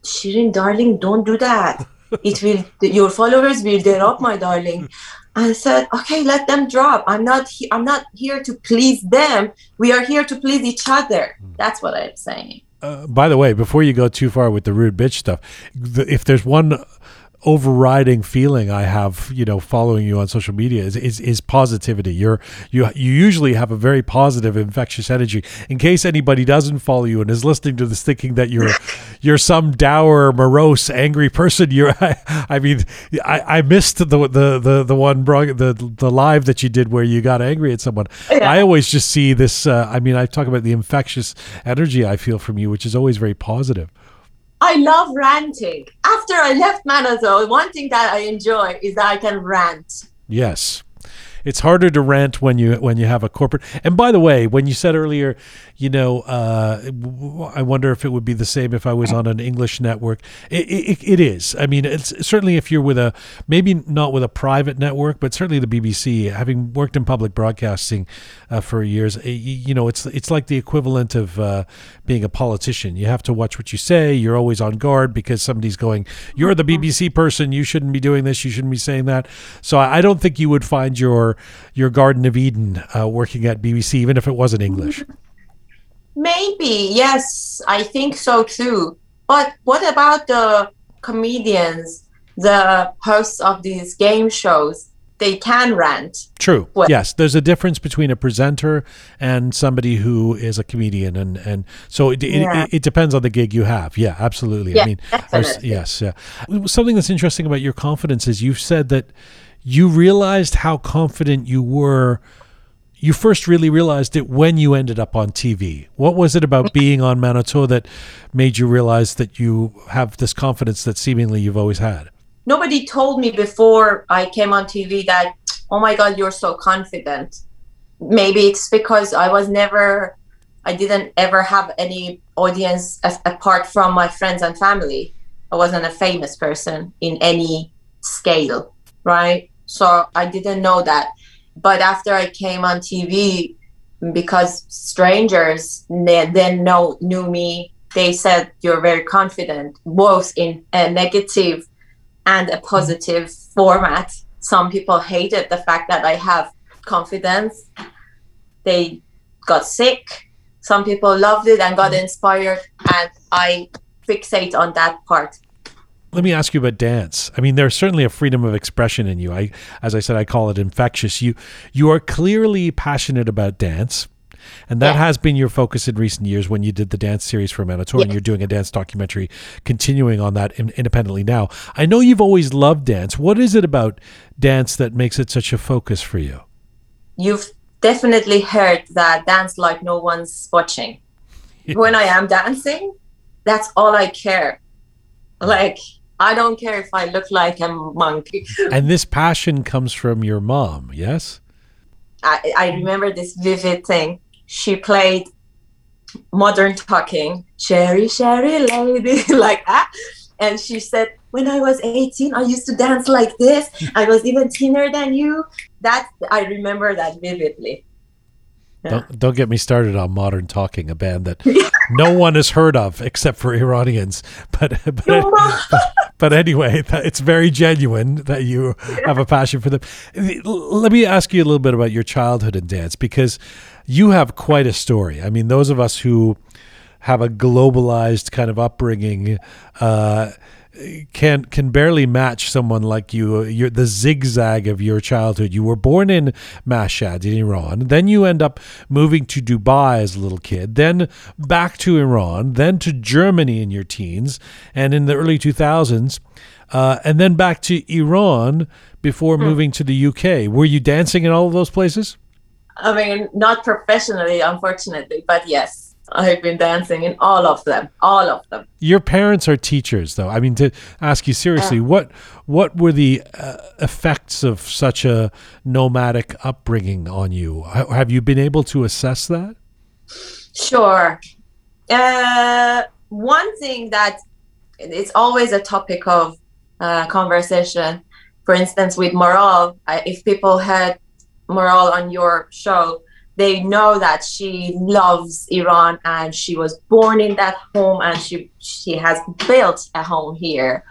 Shirin darling don't do that. It will your followers will drop my darling. I said okay let them drop. I'm not he- I'm not here to please them. We are here to please each other. Hmm. that's what I'm saying uh, by the way, before you go too far with the rude bitch stuff, the, if there's one overriding feeling I have, you know, following you on social media is, is, is positivity. You're you you usually have a very positive, infectious energy. In case anybody doesn't follow you and is listening to this thinking that you're you're some dour, morose, angry person, you're I, I mean, I, I missed the the the the one the the live that you did where you got angry at someone. Yeah. I always just see this. Uh, I mean, I talk about the infectious energy I feel from you, which is always very positive. I love ranting. After I left Manoto, one thing that I enjoy is that I can rant. Yes it's harder to rant when you when you have a corporate. And by the way, when you said earlier, you know, uh, I wonder if it would be the same if I was on an English network. It, it, it is. I mean, it's certainly if you're with a maybe not with a private network, but certainly the BBC. Having worked in public broadcasting uh, for years, eh, you know, it's it's like the equivalent of uh, being a politician. You have to watch what you say. You're always on guard because somebody's going, "You're the BBC person. You shouldn't be doing this. You shouldn't be saying that." So I don't think you would find your your Garden of Eden uh, working at BBC, even if it wasn't English. Maybe yes, I think so too. But what about the comedians, the hosts of these game shows? They can rant. True. Well, yes, there's a difference between a presenter and somebody who is a comedian, and and so it, yeah. it, it, depends on the gig you have. Yeah, absolutely. Yeah, I mean, yes, yeah. Something that's interesting about your confidence is you've said that you realized how confident you were you first really realized it when you ended up on TV. What was it about being on Manoto that made you realize that you have this confidence that seemingly you've always had? Nobody told me before I came on TV that, oh my God, you're so confident. Maybe it's because I was never, I didn't ever have any audience as, apart from my friends and family. I wasn't a famous person in any scale, right? So I didn't know that. But after I came on TV, because strangers then know knew me, they said you're very confident, both in a negative and a positive format. Some people hated the fact that I have confidence. They got sick. Some people loved it and got inspired, and I fixate on that part. Let me ask you about dance. I mean, there's certainly a freedom of expression in you. I, as I said, I call it infectious. You, you are clearly passionate about dance, and that Yeah. has been your focus in recent years. When you did the dance series for Manoto, and you're doing a dance documentary, continuing on that in, independently now. I know you've always loved dance. What is it about dance that makes it such a focus for you? You've definitely heard that dance like no one's watching. When I am dancing, that's all I care. Like, I don't care if I look like a monkey. And this passion comes from your mom, yes? I, I remember this vivid thing. She played modern talking, Sherry, Sherry lady, like that. And she said, When I was 18, I used to dance like this. I was even thinner than you. That I remember that vividly. Yeah. Don't, don't get me started on Modern Talking, a band that no one has heard of except for Iranians. But but, but anyway, it's very genuine that you have a passion for them. Let me ask you a little bit about your childhood in dance because you have quite a story. I mean, those of us who have a globalized kind of upbringing uh, can can barely match someone like you. You're the zigzag of your childhood. You were born in Mashhad in Iran, then you end up moving to Dubai as a little kid, then back to Iran, then to Germany in your teens, and in the early 2000s, uh, and then back to Iran before moving to the UK. Were you dancing in all of those places? I mean, not professionally, unfortunately, but yes, I've been dancing in all of them, all of them. Your parents are teachers, though. I mean, to ask you seriously, what what were the uh, effects of such a nomadic upbringing on you? Ha- Have you been able to assess that? Sure. Uh, one thing that it's always a topic of uh, conversation. For instance, with Maral, I, if people had Maral on your show, they know that she loves Iran and she was born in that home and she she has built a home here.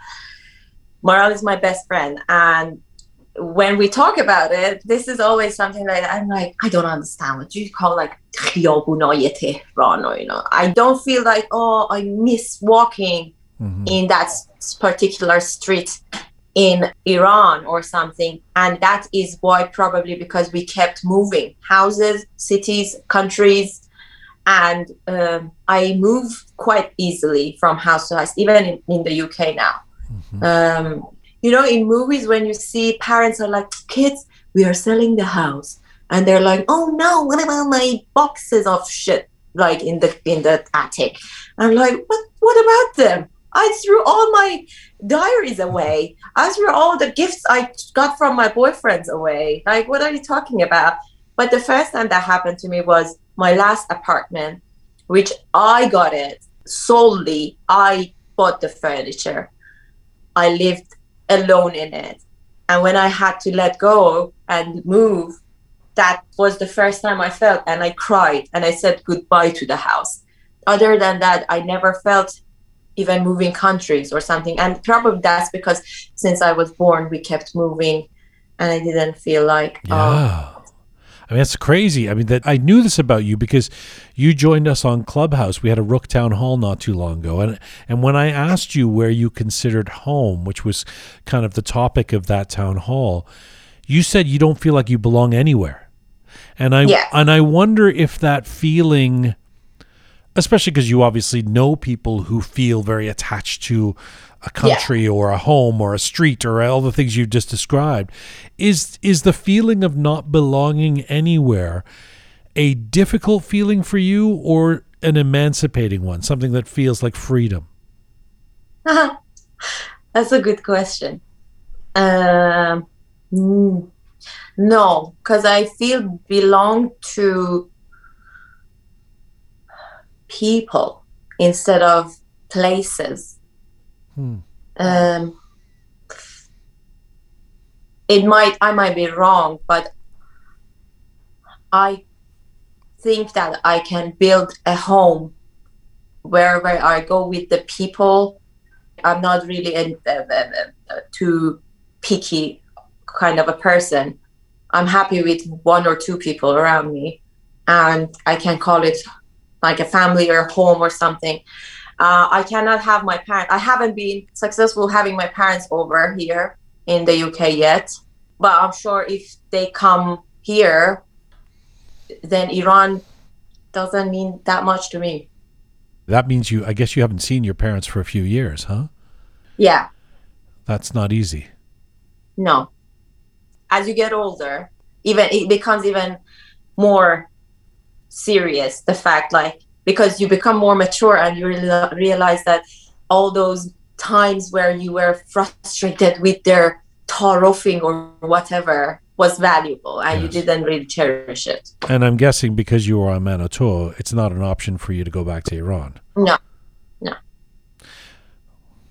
Maral is my best friend and when we talk about it, this is always something like that. I'm like, I don't understand what you call like خیابونای or you know. I don't feel like oh I miss walking mm-hmm. in that particular street in Iran or something. And that is why probably because we kept moving houses, cities, countries. And um, I move quite easily from house to house, even in, in the UK now. Um, you know, in movies, when you see parents are like, kids, we are selling the house. And they're like, oh no, what about my boxes of shit? Like in the in the attic. I'm like, what what about them? I threw all my diaries away. I threw all the gifts I got from my boyfriends away. Like, what are you talking about? But the first time that happened to me was my last apartment, which I got it solely. I bought the furniture. I lived alone in it. And when I had to let go and move, that was the first time I felt, and I cried and I said goodbye to the house. Other than that, I never felt even moving countries or something. And probably that's because since I was born, we kept moving, and I didn't feel like, Yeah. Um, I mean, that's crazy. I mean, that I knew this about you because you joined us on Clubhouse. We had a Rook Town Hall not too long ago, and and when I asked you where you considered home, which was kind of the topic of that town hall, you said you don't feel like you belong anywhere, and I Yeah. and I wonder if that feeling, especially because you obviously know people who feel very attached to a country or a home or a street or all the things you've just described. Is is the feeling of not belonging anywhere a difficult feeling for you or an emancipating one something that feels like freedom? That's a good question. Um, mm, no, because I feel belong to people instead of places. Hmm. Um, it might I might be wrong, but I think that I can build a home wherever I go with the people I'm not really a, a, a, a too picky kind of a person. I'm happy with one or two people around me, and I can call it like a family or a home or something. uh, I cannot have my parents. I haven't been successful having my parents over here in the UK yet, but I'm sure if they come here, then Iran doesn't mean that much to me. That means you. I guess you haven't seen your parents for a few years, huh? Yeah, That's not easy. no. As you get older, even it becomes even more serious. The fact, like, because you become more mature and you real- realize that all those times where you were frustrated with their tarofing or whatever was valuable and you didn't really cherish it. And I'm guessing because you were on Manoto, it's not an option for you to go back to Iran. No.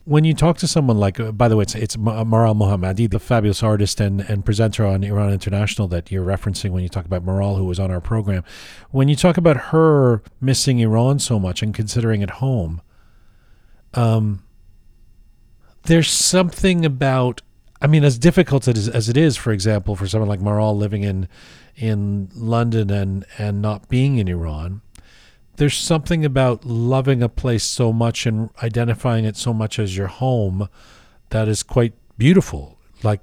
When you talk to someone like, uh, by the way, it's, it's Maral Mohammadi, the fabulous artist and, and presenter on Iran International that you're referencing when you talk about Maral, who was on our program. When you talk about her missing Iran so much and considering it home, um, there's something about, I mean, as difficult as, as it is, for example, for someone like Maral living in in London and and not being in Iran, there's something about loving a place so much and identifying it so much as your home that is quite beautiful, like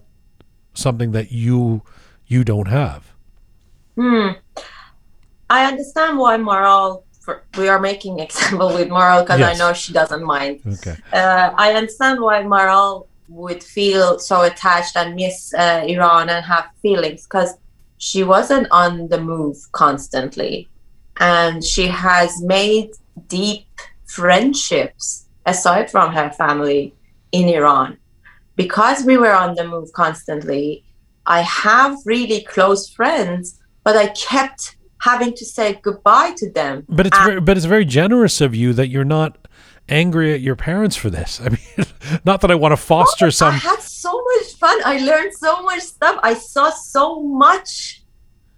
something that you you don't have. Hmm. I understand why Maral, for, we are making example with Maral because Yes. I know she doesn't mind. Okay. uh, I understand why Maral would feel so attached and miss uh, Iran and have feelings because she wasn't on the move constantly. And she has made deep friendships aside from her family in Iran. Because we were on the move constantly, I have really close friends, but I kept having to say goodbye to them. But it's Ah. very, but it's very generous of you that you're not angry at your parents for this. I mean, not that I want to foster I some. I had so much fun. I learned so much stuff. I saw so much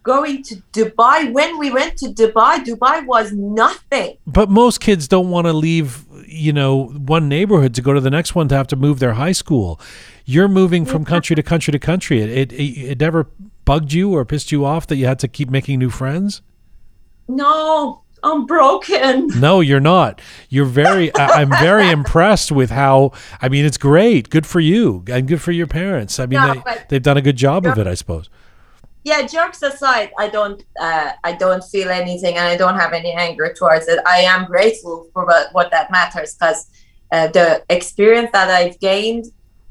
going to Dubai. When we went to Dubai, Dubai was nothing. But most kids don't want to leave, you know, one neighborhood to go to the next one to have to move their high school. You're moving from country to country to country. It, it it never bugged you or pissed you off that you had to keep making new friends. No, I'm broken. No, you're not. You're very. I, I'm very impressed with how. I mean, it's great. Good for you and good for your parents. I mean, No, they, they've done a good job of it, I suppose. Yeah, jokes aside, I don't, uh, I don't feel anything, and I don't have any anger towards it. I am grateful for what, what that matters because uh, the experience that I've gained,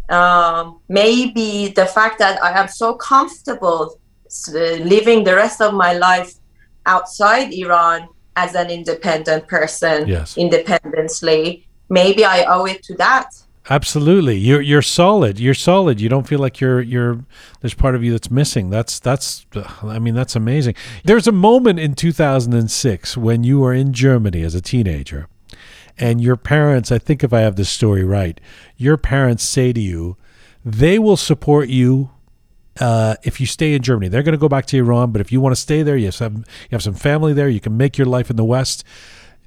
um, maybe the fact that I am so comfortable uh, living the rest of my life outside Iran as an independent person, Yes. independently. Maybe I owe it to that. Absolutely. You're you're solid. You're solid. You don't feel like you're you're there's part of you that's missing. That's that's I mean that's amazing. There's a moment in 2006 when you were in Germany as a teenager and your parents, I think if I have this story right, your parents say to you, they will support you uh, if you stay in Germany. They're going to go back to Iran, but if you want to stay there, you have, some, you have some family there, you can make your life in the West.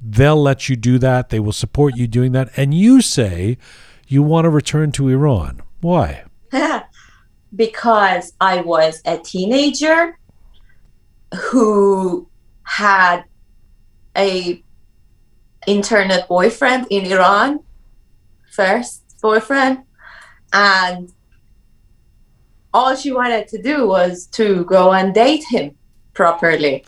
They'll let you do that. They will support you doing that. And you say you want to return to Iran. Why? because I was a teenager who had a internet boyfriend in Iran, first boyfriend, and all she wanted to do was to go and date him properly,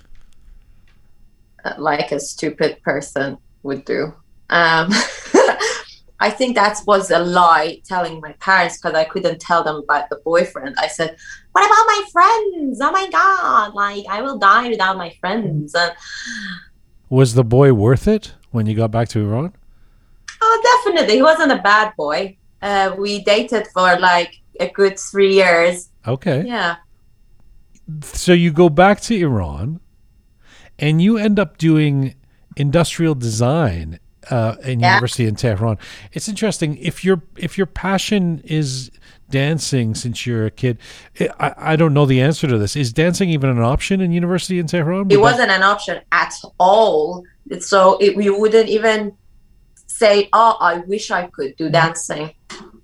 uh, like a stupid person would do. Um, I think that was a lie telling my parents because I couldn't tell them about the boyfriend. I said, What about my friends? Oh my God, like I will die without my friends. And Was the boy worth it when you got back to Iran? oh, definitely, he wasn't a bad boy. Uh, we dated for like a good three years. Okay. Yeah. So you go back to Iran and you end up doing industrial design uh, in Yeah. university in Tehran. It's interesting if your if your passion is dancing since you're a kid. I, I don't know the answer to this. Is dancing even an option in university in Tehran? Would It wasn't an option at all. So it, we wouldn't even say, "Oh, I wish I could do dancing."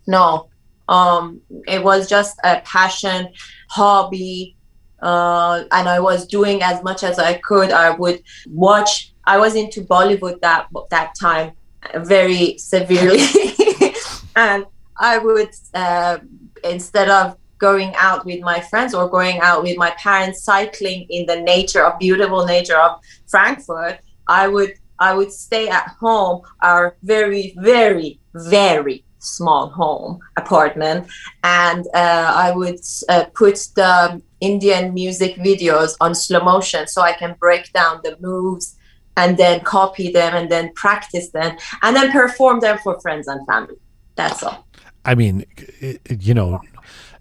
No, um, it was just a passion, hobby, uh, and I was doing as much as I could. I would watch. I was into Bollywood that that time, very severely. and I would, uh, instead of going out with my friends or going out with my parents cycling in the nature of beautiful nature of Frankfurt, I would I would stay at home, our very, very, very small home apartment, and uh, I would uh, put the Indian music videos on slow motion so I can break down the moves and then copy them and then practice them and then perform them for friends and family. That's all. I mean, you know,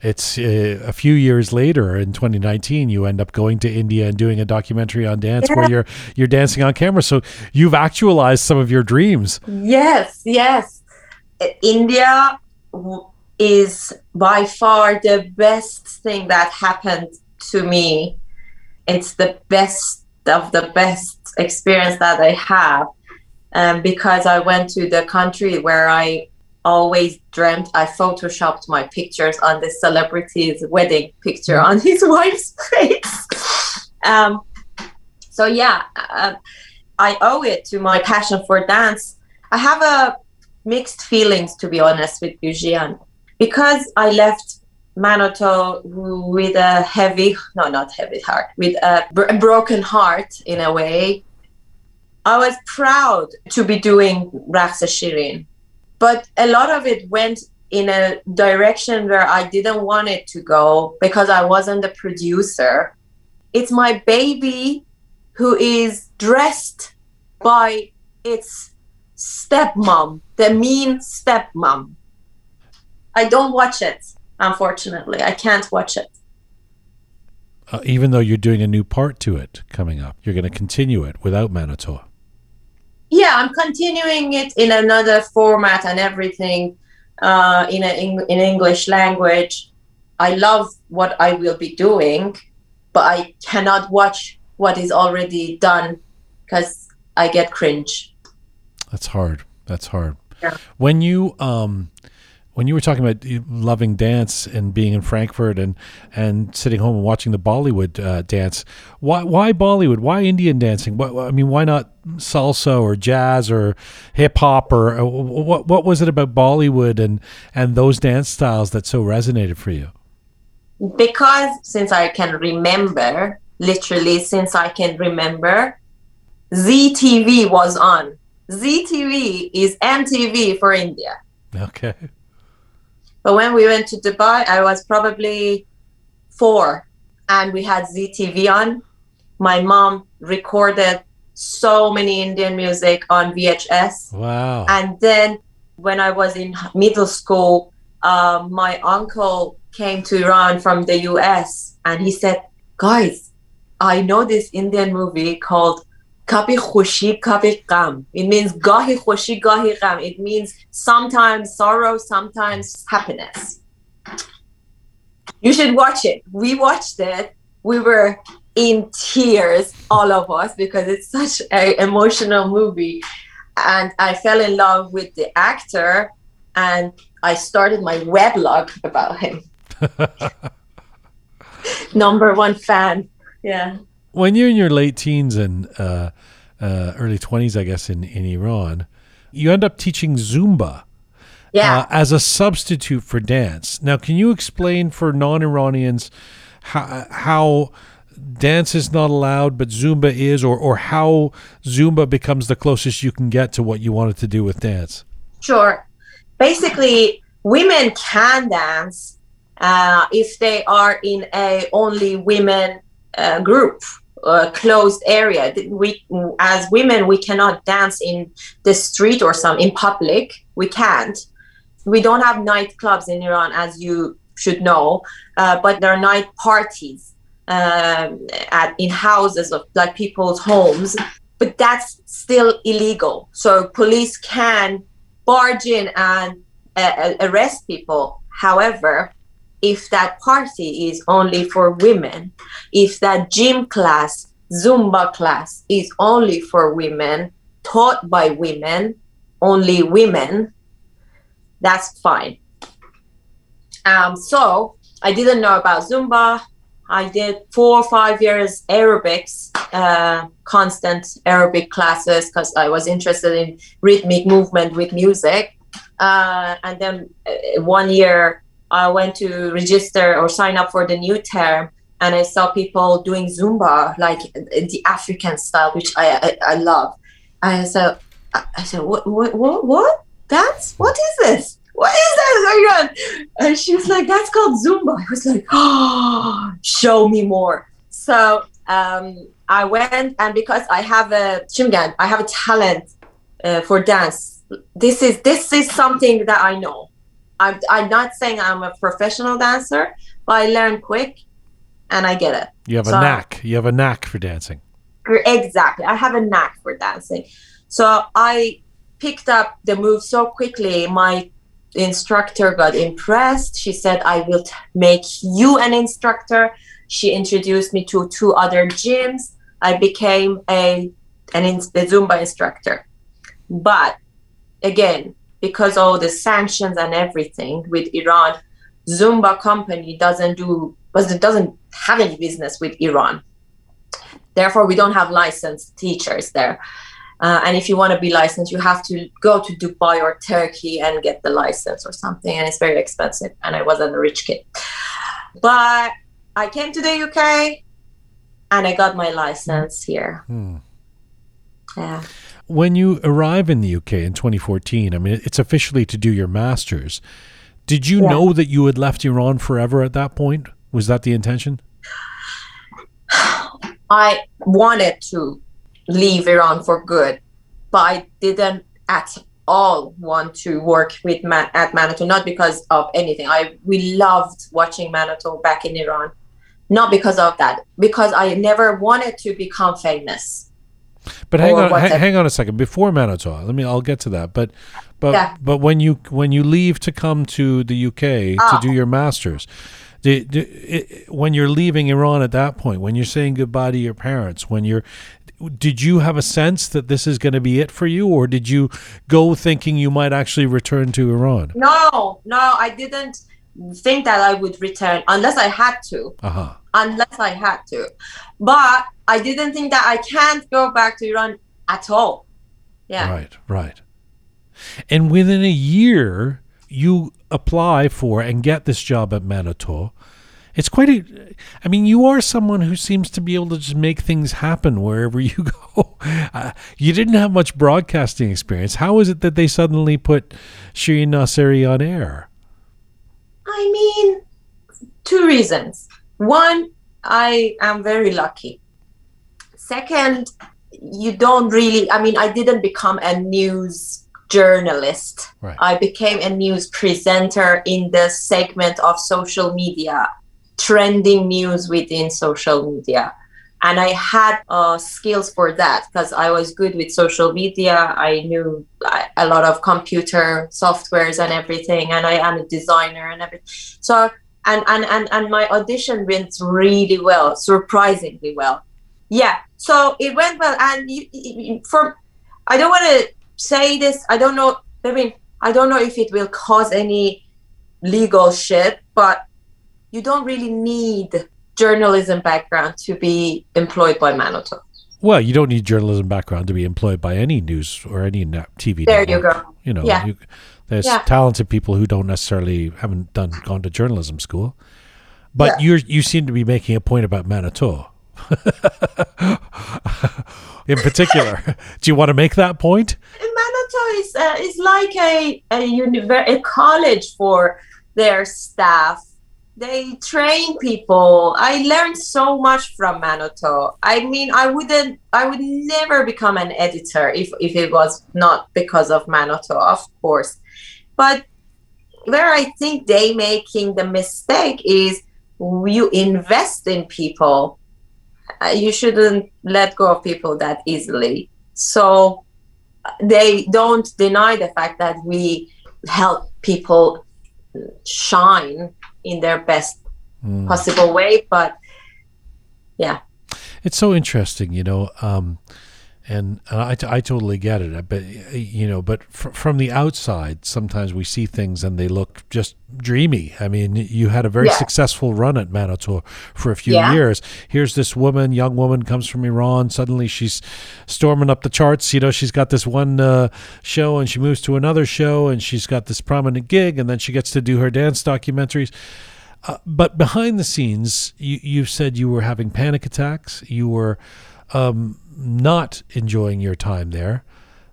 it's uh, a few years later in 2019 you end up going to India and doing a documentary on dance yeah. where you're you're dancing on camera so you've actualized some of your dreams yes yes India is by far the best thing that happened to me it's the best of the best experience that I have um, because I went to the country where I always dreamt I photoshopped my pictures on the celebrity's wedding picture on his wife's face. Um, so yeah, uh, I owe it to my passion for dance. I have a mixed feelings to be honest with you Jian because I left Manoto with a heavy, no, not heavy heart, with a, br- a broken heart in a way. I was proud to be doing Raqs Shirin but a lot of it went in a direction where I didn't want it to go because I wasn't the producer. It's my baby who is dressed by its stepmom, the mean stepmom. I don't watch it, unfortunately. I can't watch it. Uh, even though you're doing a new part to it coming up, you're going to continue it without Manoto yeah i'm continuing it in another format and everything uh, in, a, in, in english language i love what i will be doing but i cannot watch what is already done because i get cringe that's hard that's hard yeah. when you um when you were talking about loving dance and being in Frankfurt and and sitting home and watching the Bollywood uh, dance, why why Bollywood? Why Indian dancing? What, I mean, why not salsa or jazz or hip hop or uh, what what was it about Bollywood and and those dance styles that so resonated for you? Because since I can remember, literally since I can remember, Zee TV was on. Zee TV is MTV for India. Okay. But when we went to Dubai, I was probably four and we had Zee TV on. My mom recorded so many Indian music on VHS. Wow. And then when I was in middle school, uh, my uncle came to Iran from the US and he said, Guys, I know this Indian movie called Kabhi Khushi, Kabhie Gham. It means Gahi Khushi, Gahi Gam. It means sometimes sorrow, sometimes happiness. You should watch it. We watched it. We were in tears, all of us, because it's such an emotional movie. And I fell in love with the actor and I started my weblog about him. Number one fan. Yeah when you're in your late teens and uh, uh, early 20s, I guess, in, in Iran, you end up teaching Zumba. Yeah. Uh, as a substitute for dance. Now, can you explain for non Iranians how, how dance is not allowed, but Zumba is, or, or how Zumba becomes the closest you can get to what you wanted to do with dance? Sure. Basically, women can dance uh, if they are in a only women uh, group uh, closed area. We, as women, we cannot dance in the street or some in public. We can't. We don't have nightclubs in Iran, as you should know, uh, but there are night parties um, at in houses of like people's homes. But that's still illegal. So police can barge in and uh, arrest people. However, if that party is only for women, if that gym class, Zumba class is only for women, taught by women, only women, that's fine. Um, so I didn't know about Zumba. I did four or five years aerobics, uh, constant aerobic classes because I was interested in rhythmic movement with music. Uh, and then uh, one year I went to register or sign up for the new term, and I saw people doing Zumba, like the African style, which I I, I love. And I said, I said, what, what, what, what? That's what is this? What is that going on? And she was like, that's called Zumba. I was like, oh, show me more. So um, I went, and because I have a Shimgan, I have a talent uh, for dance. This is this is something that I know. I'm, I'm not saying I'm a professional dancer, but I learn quick and I get it. You have So- a knack. You have a knack for dancing. Exactly. I have a knack for dancing. So I picked up the move so quickly. My instructor got impressed. She said, I will t- make you an instructor. She introduced me to two other gyms. I became a an in- a Zumba instructor. But again, because all the sanctions and everything with Iran, Zumba company doesn't do doesn't doesn't have any business with Iran. Therefore, we don't have licensed teachers there. Uh, and if you want to be licensed, you have to go to Dubai or Turkey and get the license or something, and it's very expensive. And I wasn't a rich kid, but I came to the UK and I got my license here. Hmm. Yeah. When you arrive in the UK in 2014, I mean, it's officially to do your master's. Did you Yeah. know that you had left Iran forever at that point? Was that the intention? I wanted to leave Iran for good, but I didn't at all want to work with Ma- at Manoto. Not because of anything. I we loved watching Manoto back in Iran, not because of that. Because I never wanted to become famous. But hang on, ha- whatever. hang on a second. Before Manoto, let me. I'll get to that. But, but, Yeah. but when you when you leave to come to the UK Ah. to do your masters, the, the, it, when you're leaving Iran at that point, when you're saying goodbye to your parents, when you're, did you have a sense that this is going to be it for you, or did you go thinking you might actually return to Iran? No, no, I didn't think that I would return unless I had to. Uh huh. unless I had to. But I didn't think that I can't go back to Iran at all. Yeah. Right, right. And within a year, you apply for and get this job at Manoto. It's quite a. I mean, you are someone who seems to be able to just make things happen wherever you go. Uh, you didn't have much broadcasting experience. How is it that they suddenly put Shirin Nasseri on air? I mean, two reasons. One, I am very lucky. Second, you don't really, I mean, I didn't become a news journalist. Right. I became a news presenter in the segment of social media, trending news within social media. And I had uh, skills for that because I was good with social media. I knew a lot of computer softwares and everything, and I am a designer and everything. So, and and and and my audition went really well, surprisingly well. Yeah, so it went well, and you, you, for I don't want to say this. I don't know. I mean, I don't know if it will cause any legal shit, but you don't really need journalism background to be employed by Manoto. Well, you don't need journalism background to be employed by any news or any TV. There you go. You know, Yeah. you, there's Yeah. talented people who don't necessarily haven't done gone to journalism school, but Yeah. you're you seem to be making a point about Manoto. In particular, do you want to make that point? Manoto is uh, is like a a, univer- a college for their staff. They train people. I learned so much from Manoto. I mean, I wouldn't, I would never become an editor if if it was not because of Manoto, of course. But where I think they making the mistake is you invest in people. Uh, you shouldn't let go of people that easily. So they don't deny the fact that we help people shine in their best Mm. possible way but yeah It's so interesting, you know. Um, and I, I totally get it. But you know, but fr- from the outside, sometimes we see things and they look just dreamy. I mean, you had a very Yeah. successful run at Manoto for a few Yeah. years. Here's this woman, young woman, comes from Iran. Suddenly, she's storming up the charts. You know, she's got this one uh, show, and she moves to another show, and she's got this prominent gig, and then she gets to do her dance documentaries. Uh, but behind the scenes, you, you said you were having panic attacks. You were um, not enjoying your time there.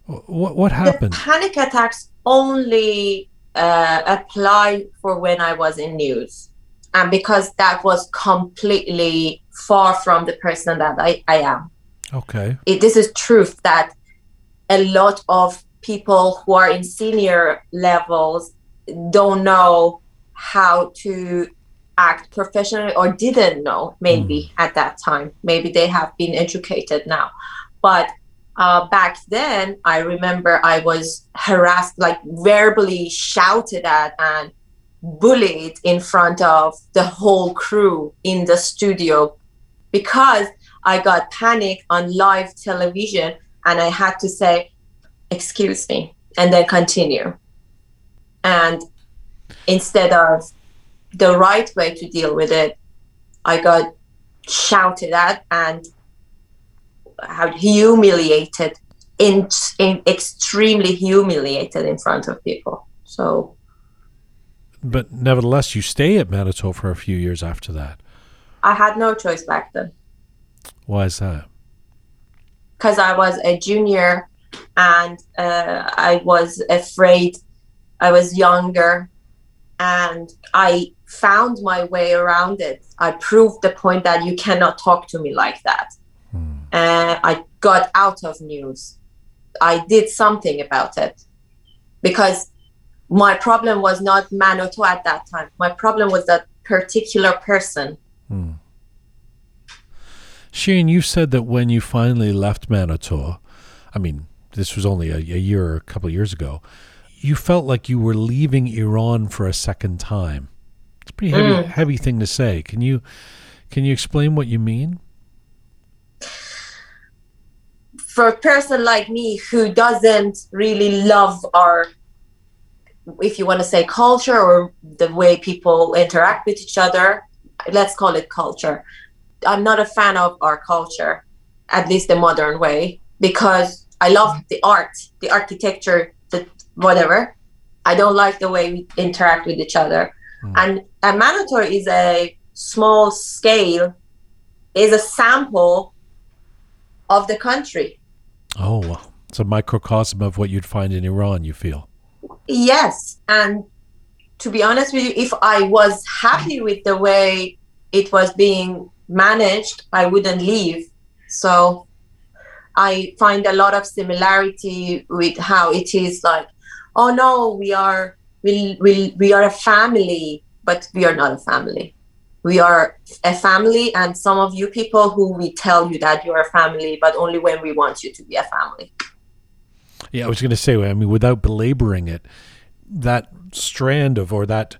What what happened? The panic attacks only uh, apply for when I was in news, and because that was completely far from the person that I, I am. Okay. It, this is truth that a lot of people who are in senior levels don't know how to act professionally or didn't know maybe at that time. Maybe they have been educated now. But uh, back then i remember i was harassed like verbally shouted at and bullied in front of the whole crew in the studio because i got panicked on live television and i had to say excuse me and then continue. And instead of the right way to deal with it i got shouted at and how humiliated in, in extremely humiliated in front of people so But nevertheless, you stay at Manoto for a few years after that. i had no choice back then Why is that? because I was a junior and uh, I was afraid. I was younger and I found my way around it. I proved the point that you cannot talk to me like that. Uh, I got out of news. I did something about it because my problem was not Manoto at that time. My problem was that particular person. Shane, you said that when you finally left Manoto, I mean, this was only a, a year or a couple of years ago, you felt like you were leaving Iran for a second time. Pretty heavy, mm. heavy thing to say. Can you can you explain what you mean? for a person like me who doesn't really love our if you want to say culture or the way people interact with each other let's call it culture i'm not a fan of our culture at least the modern way because i love the art the architecture the whatever i don't like the way we interact with each other Hmm. and a Manoto is a small scale is a sample of the country Oh, it's a microcosm of what you'd find in Iran, you feel. Yes, and to be honest with you, if I was happy with the way it was being managed, I wouldn't leave. So I find a lot of similarity with how it is like, oh no, we are we we we are a family, but we are not a family. We are a family, and some of you people who we tell you that you're a family, but only when we want you to be a family. Yeah, I was going to say, I mean, without belaboring it, that strand of or that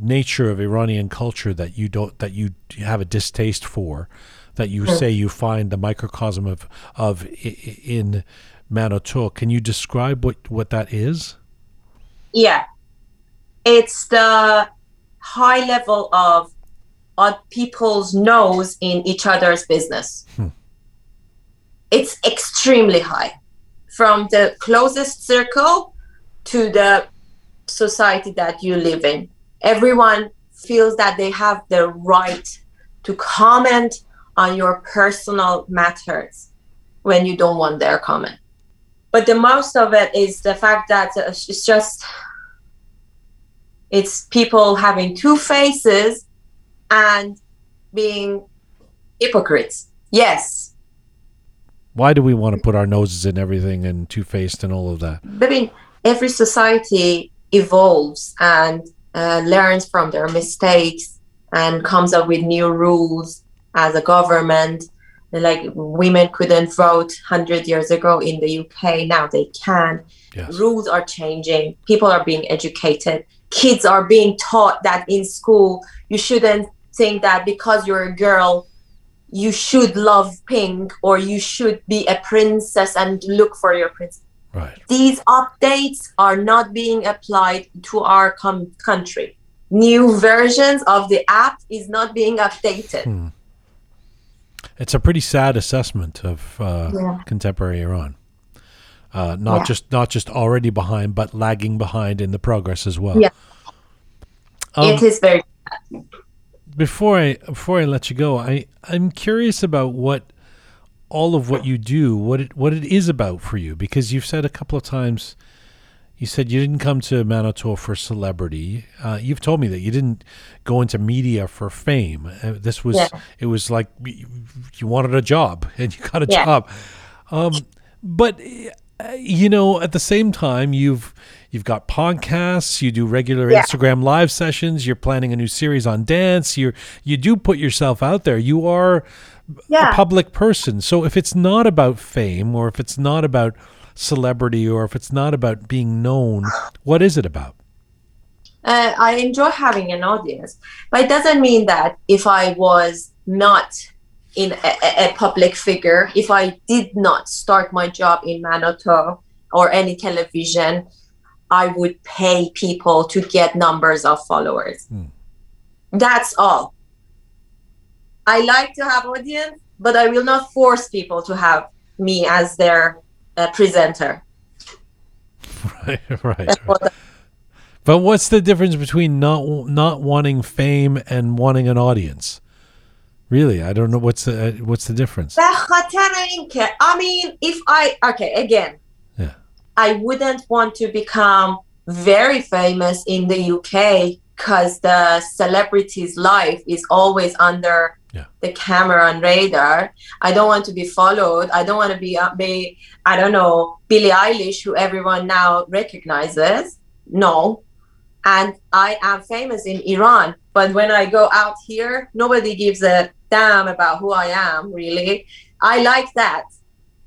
nature of Iranian culture that you don't that you have a distaste for, that you mm. say you find the microcosm of of in Manoto. Can you describe what what that is? Yeah. It's the high level of on people's nose in each other's business. Hmm. It's extremely high. From the closest circle to the society that you live in. Everyone feels that they have the right to comment on your personal matters when you don't want their comment. But the most of it is the fact that it's just it's people having two faces and being hypocrites. Yes, Why do we want to put our noses in everything and two faced and all of that? I mean, every society evolves and uh, learns from their mistakes and comes up with new rules as a government. Like women couldn't vote 100 years ago in the UK, now they can. Yes. Rules are changing, people are being educated, kids are being taught that in school you shouldn't think that because you're a girl you should love pink or you should be a princess and look for your prince. Right. These updates are not being applied to our com- country. New versions of the app is not being updated. Hmm. It's a pretty sad assessment of uh, Yeah. contemporary Iran. Uh, not Yeah. just not just already behind, but lagging behind in the progress as well. Yeah. Um, it is very before I before I let you go, I I'm curious about what all of what you do, what it what it is about for you, because you've said a couple of times, you said you didn't come to Manoto for celebrity. Uh, you've told me that you didn't go into media for fame. Uh, this was Yeah. it was like you wanted a job and you got a Yeah. job. Um, but uh, you know, at the same time, you've you've got podcasts, you do regular Yeah. Instagram live sessions, you're planning a new series on dance. You you do put yourself out there. You are yeah. a public person. So if it's not about fame, or if it's not about celebrity, or if it's not about being known, what is it about? uh, I enjoy having an audience, but it doesn't mean that if I was not in a, a- public figure, if I did not start my job in Manoto or any television, I would pay people to get numbers of followers. Hmm. That's all. I like to have audience, but I will not force people to have me as their uh, presenter. Right, right. right. But what's the difference between not not wanting fame and wanting an audience? Really, I don't know what's the uh, what's the difference. I mean, if I okay again, yeah, I wouldn't want to become very famous in the UK because the celebrity's life is always under yeah. the camera and radar. I don't want to be followed. I don't want to be, uh, be I don't know, Billie Eilish, who everyone now recognizes. No. And I am famous in Iran. But when I go out here, nobody gives a damn about who I am, really. I like that.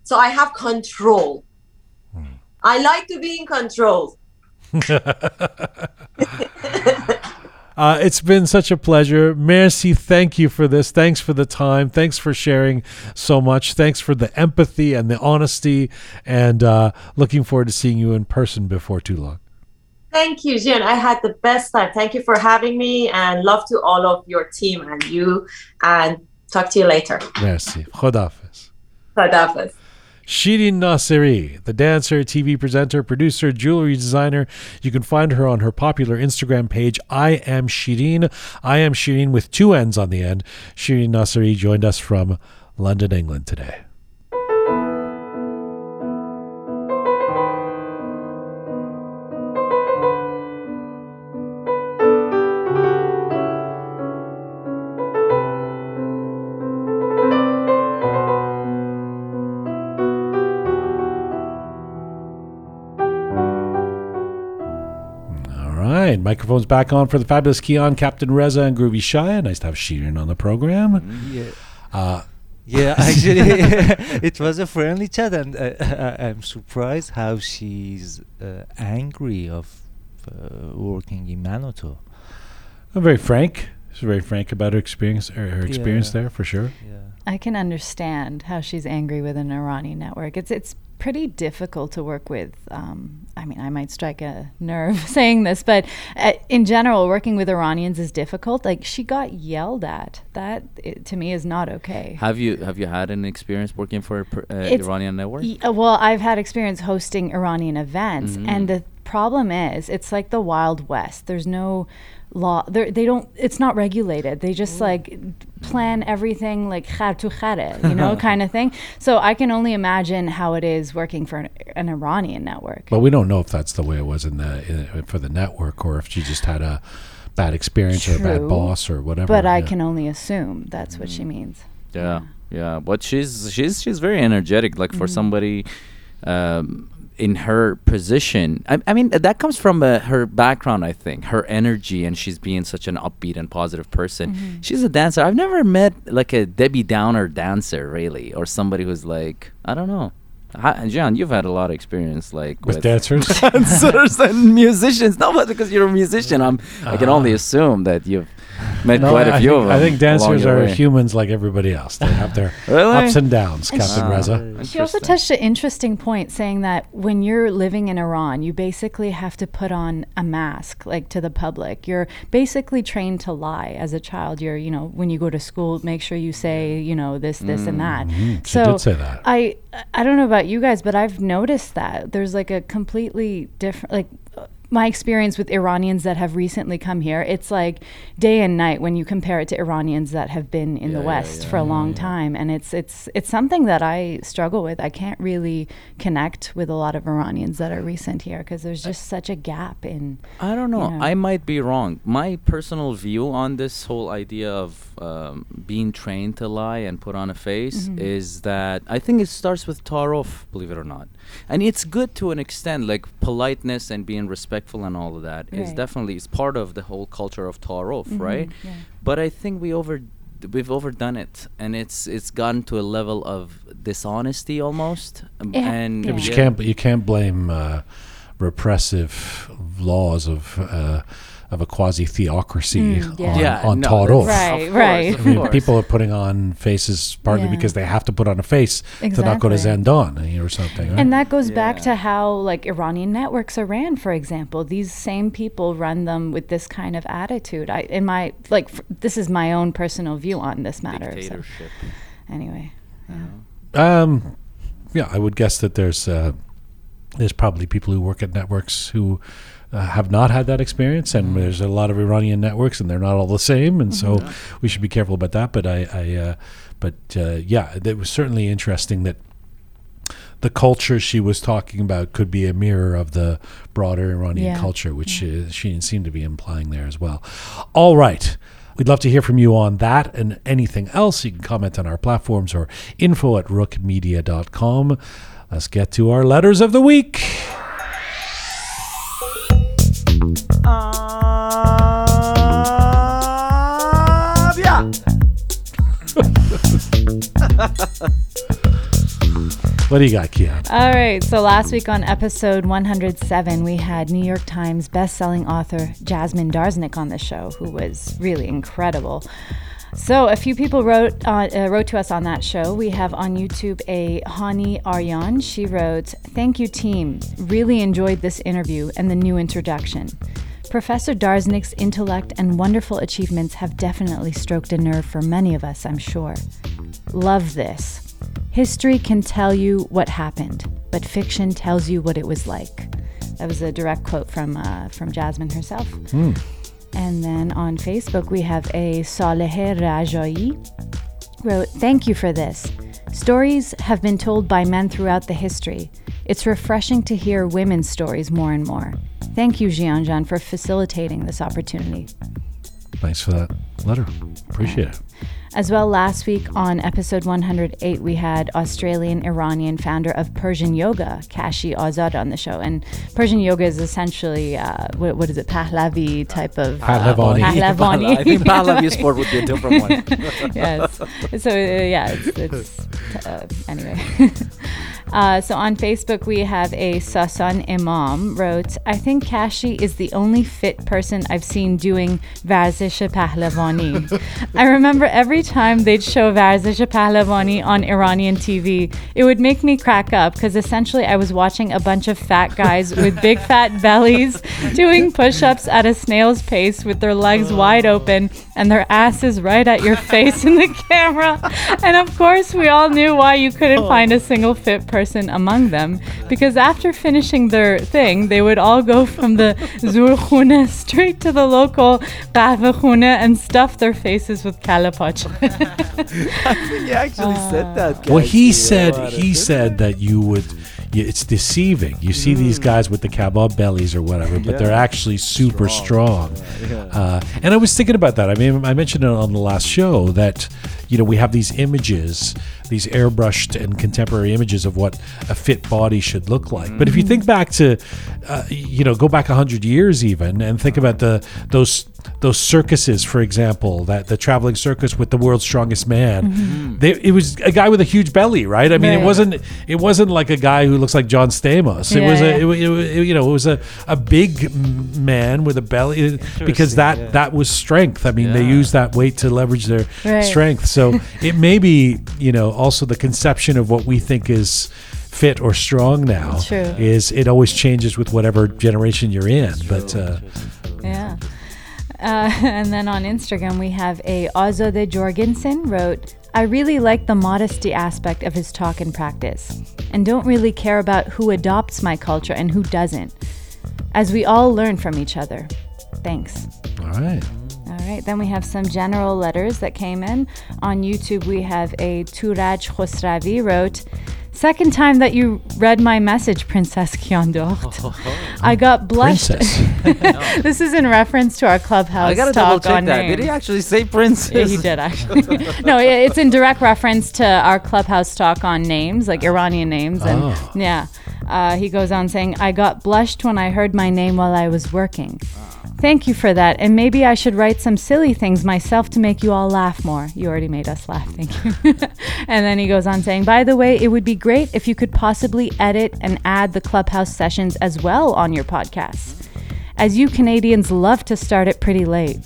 So I have control. I like to be in control. Uh, it's been such a pleasure. Merci, thank you for this. Thanks for the time. Thanks for sharing so much. Thanks for the empathy and the honesty. And uh, looking forward to seeing you in person before too long. Thank you, Jian. I had the best time. Thank you for having me and love to all of your team and you. And talk to you later. Merci. Khodafis. Khadafis. Shirin Nasiri, the dancer, TV presenter, producer, jewelry designer. You can find her on her popular Instagram page, I am Shirin. I am Shirin with two N's on the end. Shirin Nasiri joined us from London, England today. Microphone's back on for the fabulous Keon, Captain Reza, and Groovy Shaya. Nice to have Shirin on the program. Yeah. Uh, Yeah, actually, it was a friendly chat, and uh, I- I'm surprised how she's uh, angry of uh, working in Manoto. I'm very frank. She's very frank about her experience, her, her experience Yeah. there for sure. Yeah. I can understand how she's angry with an Iranian network. It's it's pretty difficult to work with. Um, I mean, I might strike a nerve saying this, but uh, in general, working with Iranians is difficult. Like she got yelled at. That i to me is not okay. Have you have you had an experience working for uh, Iranian network? Y- uh, well, I've had experience hosting Iranian events, Mhm. and the problem is, it's like the Wild West. There's no law. They're, they don't. It's not regulated. They just mm. like plan everything like khar to khare, you know, kind of thing. So I can only imagine how it is working for an, an Iranian network. But we don't know if that's the way it was in the in, for the network, or if she just had a bad experience or a bad boss or whatever. but I can only assume that's what she mm. means. Yeah, yeah. But she's she's she's very energetic. Like for mm-hmm. somebody um, in her position, I, I mean that comes from uh, her background. I think her energy and she's being such an upbeat and positive person. She's a dancer. I've never met like a Debbie Downer dancer really, or somebody who's like I don't know. Hi, John, you've had a lot of experience like with dancers. dancers and musicians. No, but because you're a musician, I'm I can only Ah. assume that you've Met No, quite a I few think, of I them think dancers are way. humans like everybody else. They have their Really? ups and downs, And Captain. Reza. She also touched an interesting point saying that when you're living in Iran, you basically have to put on a mask like to the public. You're basically trained to lie as a child. You're, you know, when you go to school, make sure you say, you know, this, this, and that. Mm-hmm. She so did say that. I I don't know about you guys, but I've noticed that there's like a completely different like my experience with Iranians that have recently come here, it's like day and night when you compare it to Iranians that have been in the Yeah, yeah, West yeah, for a long time, and it's it's it's something that I struggle with. I can't really connect with a lot of Iranians that are recent here because there's just such a gap in. I don't know. know. I might be wrong. My personal view on this whole idea of um, being trained to lie and put on a face Mm-hmm. is that I think it starts with tarof, believe it or not. And it's good to an extent, like politeness and being respectful and all of that is Right. definitely is part of the whole culture of tarof, right? yeah. But I think we over we've overdone it and it's it's gotten to a level of dishonesty almost um, Yeah, and yeah. But you can't you can't blame uh, repressive laws of uh, of a quasi theocracy Mm, yeah. on, Yeah, on no, Taaruf. that's- Right, of right. course, I mean, people are putting on faces partly Yeah. because they have to put on a face to not go to Exactly. Zandon or something. right? And that goes back to how like Iranian networks are ran, for example. These same people run them with this kind of attitude. I in my like f- this is my own personal view on this matter. So dictatorship. anyway, Um, yeah, I would guess that there's uh, there's probably people who work at networks who uh, have not had that experience, and there's a lot of Iranian networks, and they're not all the same, and so we should be careful about that. But I, I uh, but uh, yeah, it was certainly interesting that the culture she was talking about could be a mirror of the broader Iranian Yeah, culture, which uh, she seemed to be implying there as well. All right. We'd love to hear from you on that and anything else. You can comment on our platforms or info at rookmedia.com. Let's get to our letters of the week. What do you got, Kian? All right. So last week on episode 107, we had New York Times bestselling author Jasmine Darznik on the show, who was really incredible. So a few people wrote uh, uh, wrote to us on that show. We have on YouTube a Hani Aryan. She wrote, "Thank you, team. Really enjoyed this interview and the new introduction." Professor Darznik's intellect and wonderful achievements have definitely stroked a nerve for many of us, I'm sure. Love this. History can tell you what happened, but fiction tells you what it was like. That was a direct quote from uh, from Jasmine herself. And then on Facebook, we have a Saleh Rajai wrote, Thank you for this. Stories have been told by men throughout the history. It's refreshing to hear women's stories more and more. Thank you, Jianjan, for facilitating this opportunity. Thanks for that letter. Appreciate it. As well, last week on episode 108, we had Australian Iranian founder of Persian yoga, Kashi Azad, on the show. And Persian yoga is essentially, uh, what, what is it, Pahlavi type of. uh, Pahlavani. Pahlavani. I think Pahlavi sport would be a different one. yes. So uh, yeah, it's, it's uh, anyway. Uh, so on Facebook, we have a Sasan Imam wrote, I think Kashi is the only fit person I've seen doing Varzish Pahlavani. I remember every time they'd show Varzish Pahlavani on Iranian TV, it would make me crack up because essentially I was watching a bunch of fat guys with big fat bellies doing push ups at a snail's pace with their legs wide open and their asses right at your face in the camera. And of course, we all knew why you couldn't find a single fit person among them because after finishing their thing, they would all go from the Zurkhune straight to the local Qahvehune and stuff their faces with kalapach. he actually said that. Well, he said he said that you would. It's deceiving. You see these guys with the kebab bellies or whatever, but they're actually super strong. Strong. Yeah, Uh, and I was thinking about that. I mean, I mentioned it on the last show that you know we have these images these airbrushed and contemporary images of what a fit body should look like. But if you think back to, uh, you know, go back hundred years even, and think about the those those circuses, for example, that the traveling circus with the world's strongest man. They, it was a guy with a huge belly, right? I mean, it wasn't it wasn't like a guy who looks like John Stamos. It Yeah, was yeah. a it, it, you know it was a, a big man with a belly because that yeah. that was strength. I mean, they Yeah. use that weight to leverage their Right. strength. So it may be you know also the conception of what we think is fit or strong now True. is it always changes with whatever generation you're in. But uh, Yeah. Uh, and then on Instagram, we have a Azode Jorgensen wrote, I really like the modesty aspect of his talk and practice, and don't really care about who adopts my culture and who doesn't, as we all learn from each other. Thanks. all right. All right, then we have some general letters that came in. On YouTube, we have a Turaj Khosravi wrote, Second time that you read my message, Princess Kyondort. I got blushed. Princess. this is in reference to our clubhouse I gotta double check that. names. Did he actually say princess? Yeah, he did actually. no, it's in direct reference to our clubhouse talk on names, like Iranian names, and Oh. yeah. Uh, he goes on saying, "I got blushed when I heard my name while I was working. Thank you for that, and maybe I should write some silly things myself to make you all laugh more. You already made us laugh, thank you." and then he goes on saying, "By the way, it would be great if you could possibly edit and add the clubhouse sessions as well on your podcasts, as you Canadians love to start it pretty late."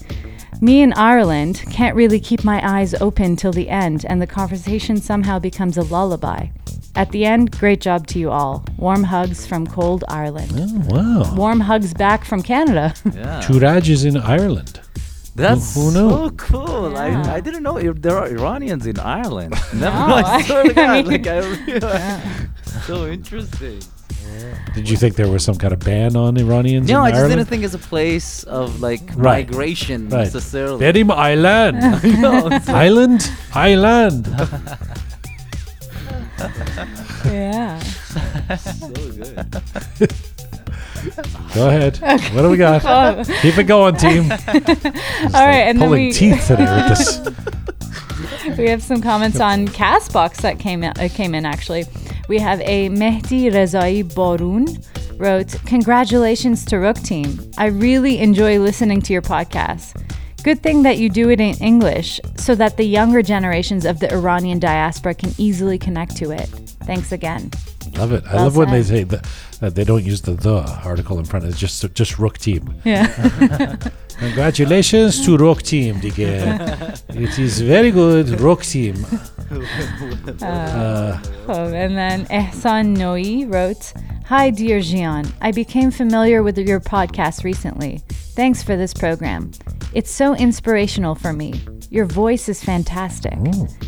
Me in Ireland can't really keep my eyes open till the end, and the conversation somehow becomes a lullaby. At the end, great job to you all. Warm hugs from cold Ireland. Oh, wow. Warm hugs back from Canada. Yeah. Turaj is in Ireland. That's Who so knew? cool. Yeah. I, I didn't know ir- there are Iranians in Ireland. Never No, know. I swear to I God, mean- like I realized. So interesting. Did you think there was some kind of ban on Iranians No, in I just Ireland? didn't think it's a place of like Right. migration Right. necessarily. Berim Island. no, it's like- Island? Island. Yeah. so good. Go ahead. What do we got? Oh, Keep it going, team. all right, and then Pulling we teeth today with this. we have some comments on Castbox that came in, uh, came in actually. We have a Mehdi Rezai Borun wrote, "Congratulations to Rook Team. I really enjoy listening to your podcast. Good thing that you do it in English so that the younger generations of the Iranian diaspora can easily connect to it. Thanks again." Love it. I Well love when they say the, that they don't use the the article in front of it. Just just Rook Team. Yeah. Congratulations to Rock Team, Dige. it is very good, Rock Team. Uh, Oh, and then Ehsan Noi wrote, Hi, dear Jian. I became familiar with your podcast recently. Thanks for this program. It's so inspirational for me. Your voice is fantastic.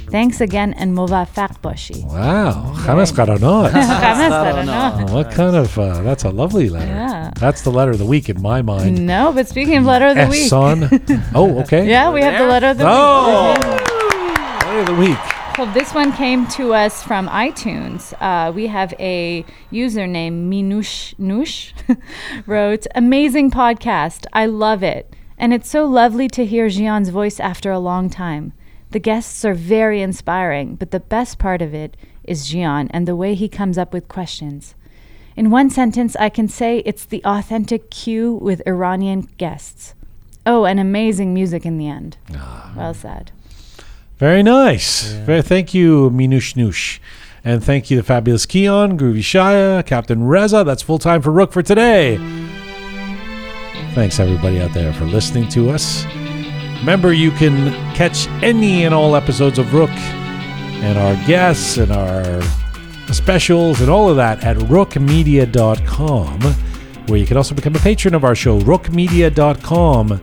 Thanks again and movafaq bashi. wow. Khamis Qaranat. no, What kind of, uh, that's a lovely letter. Yeah. That's the letter of the week in my mind. No, but speaking of letter of the week. Ehsan. Oh, okay. Yeah, we have the letter of the Oh, week. letter of the week. So this one came to us from iTunes. Uh, we have a user username Minush Nush wrote, "Amazing podcast. I love it, and it's so lovely to hear Jian's voice after a long time. The guests are very inspiring, but the best part of it is Jian and the way he comes up with questions. In one sentence, I can say it's the authentic Q with Iranian guests. Oh, and amazing music in the end. Ah. Well said. Very nice. Very, thank you, Minush Noosh. And thank you, the fabulous Keon, Groovy Shaya, Captain Reza. That's full time for Rook for today. Thanks, everybody out there, for listening to us. Remember, you can catch any and all episodes of Rook and our guests and our specials and all of that at rookmedia.com, where you can also become a patron of our show. Rookmedia.com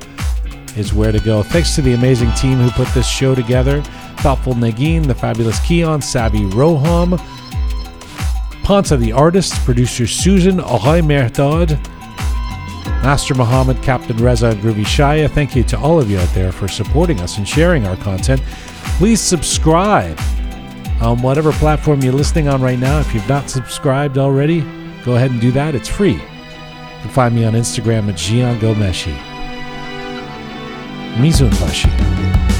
is where to go. Thanks to the amazing team who put this show together Thoughtful Nagin, the fabulous Keon, Savvy Roham, Ponsa the artist, producer Susan, Ahoy Mehrdad, Master Muhammad, Captain Reza, and Groovy Shaya. Thank you to all of you out there for supporting us and sharing our content. Please subscribe on whatever platform you're listening on right now. If you've not subscribed already, go ahead and do that. It's free. You can find me on Instagram at Jian Ghomeshi. Mizun Bashi.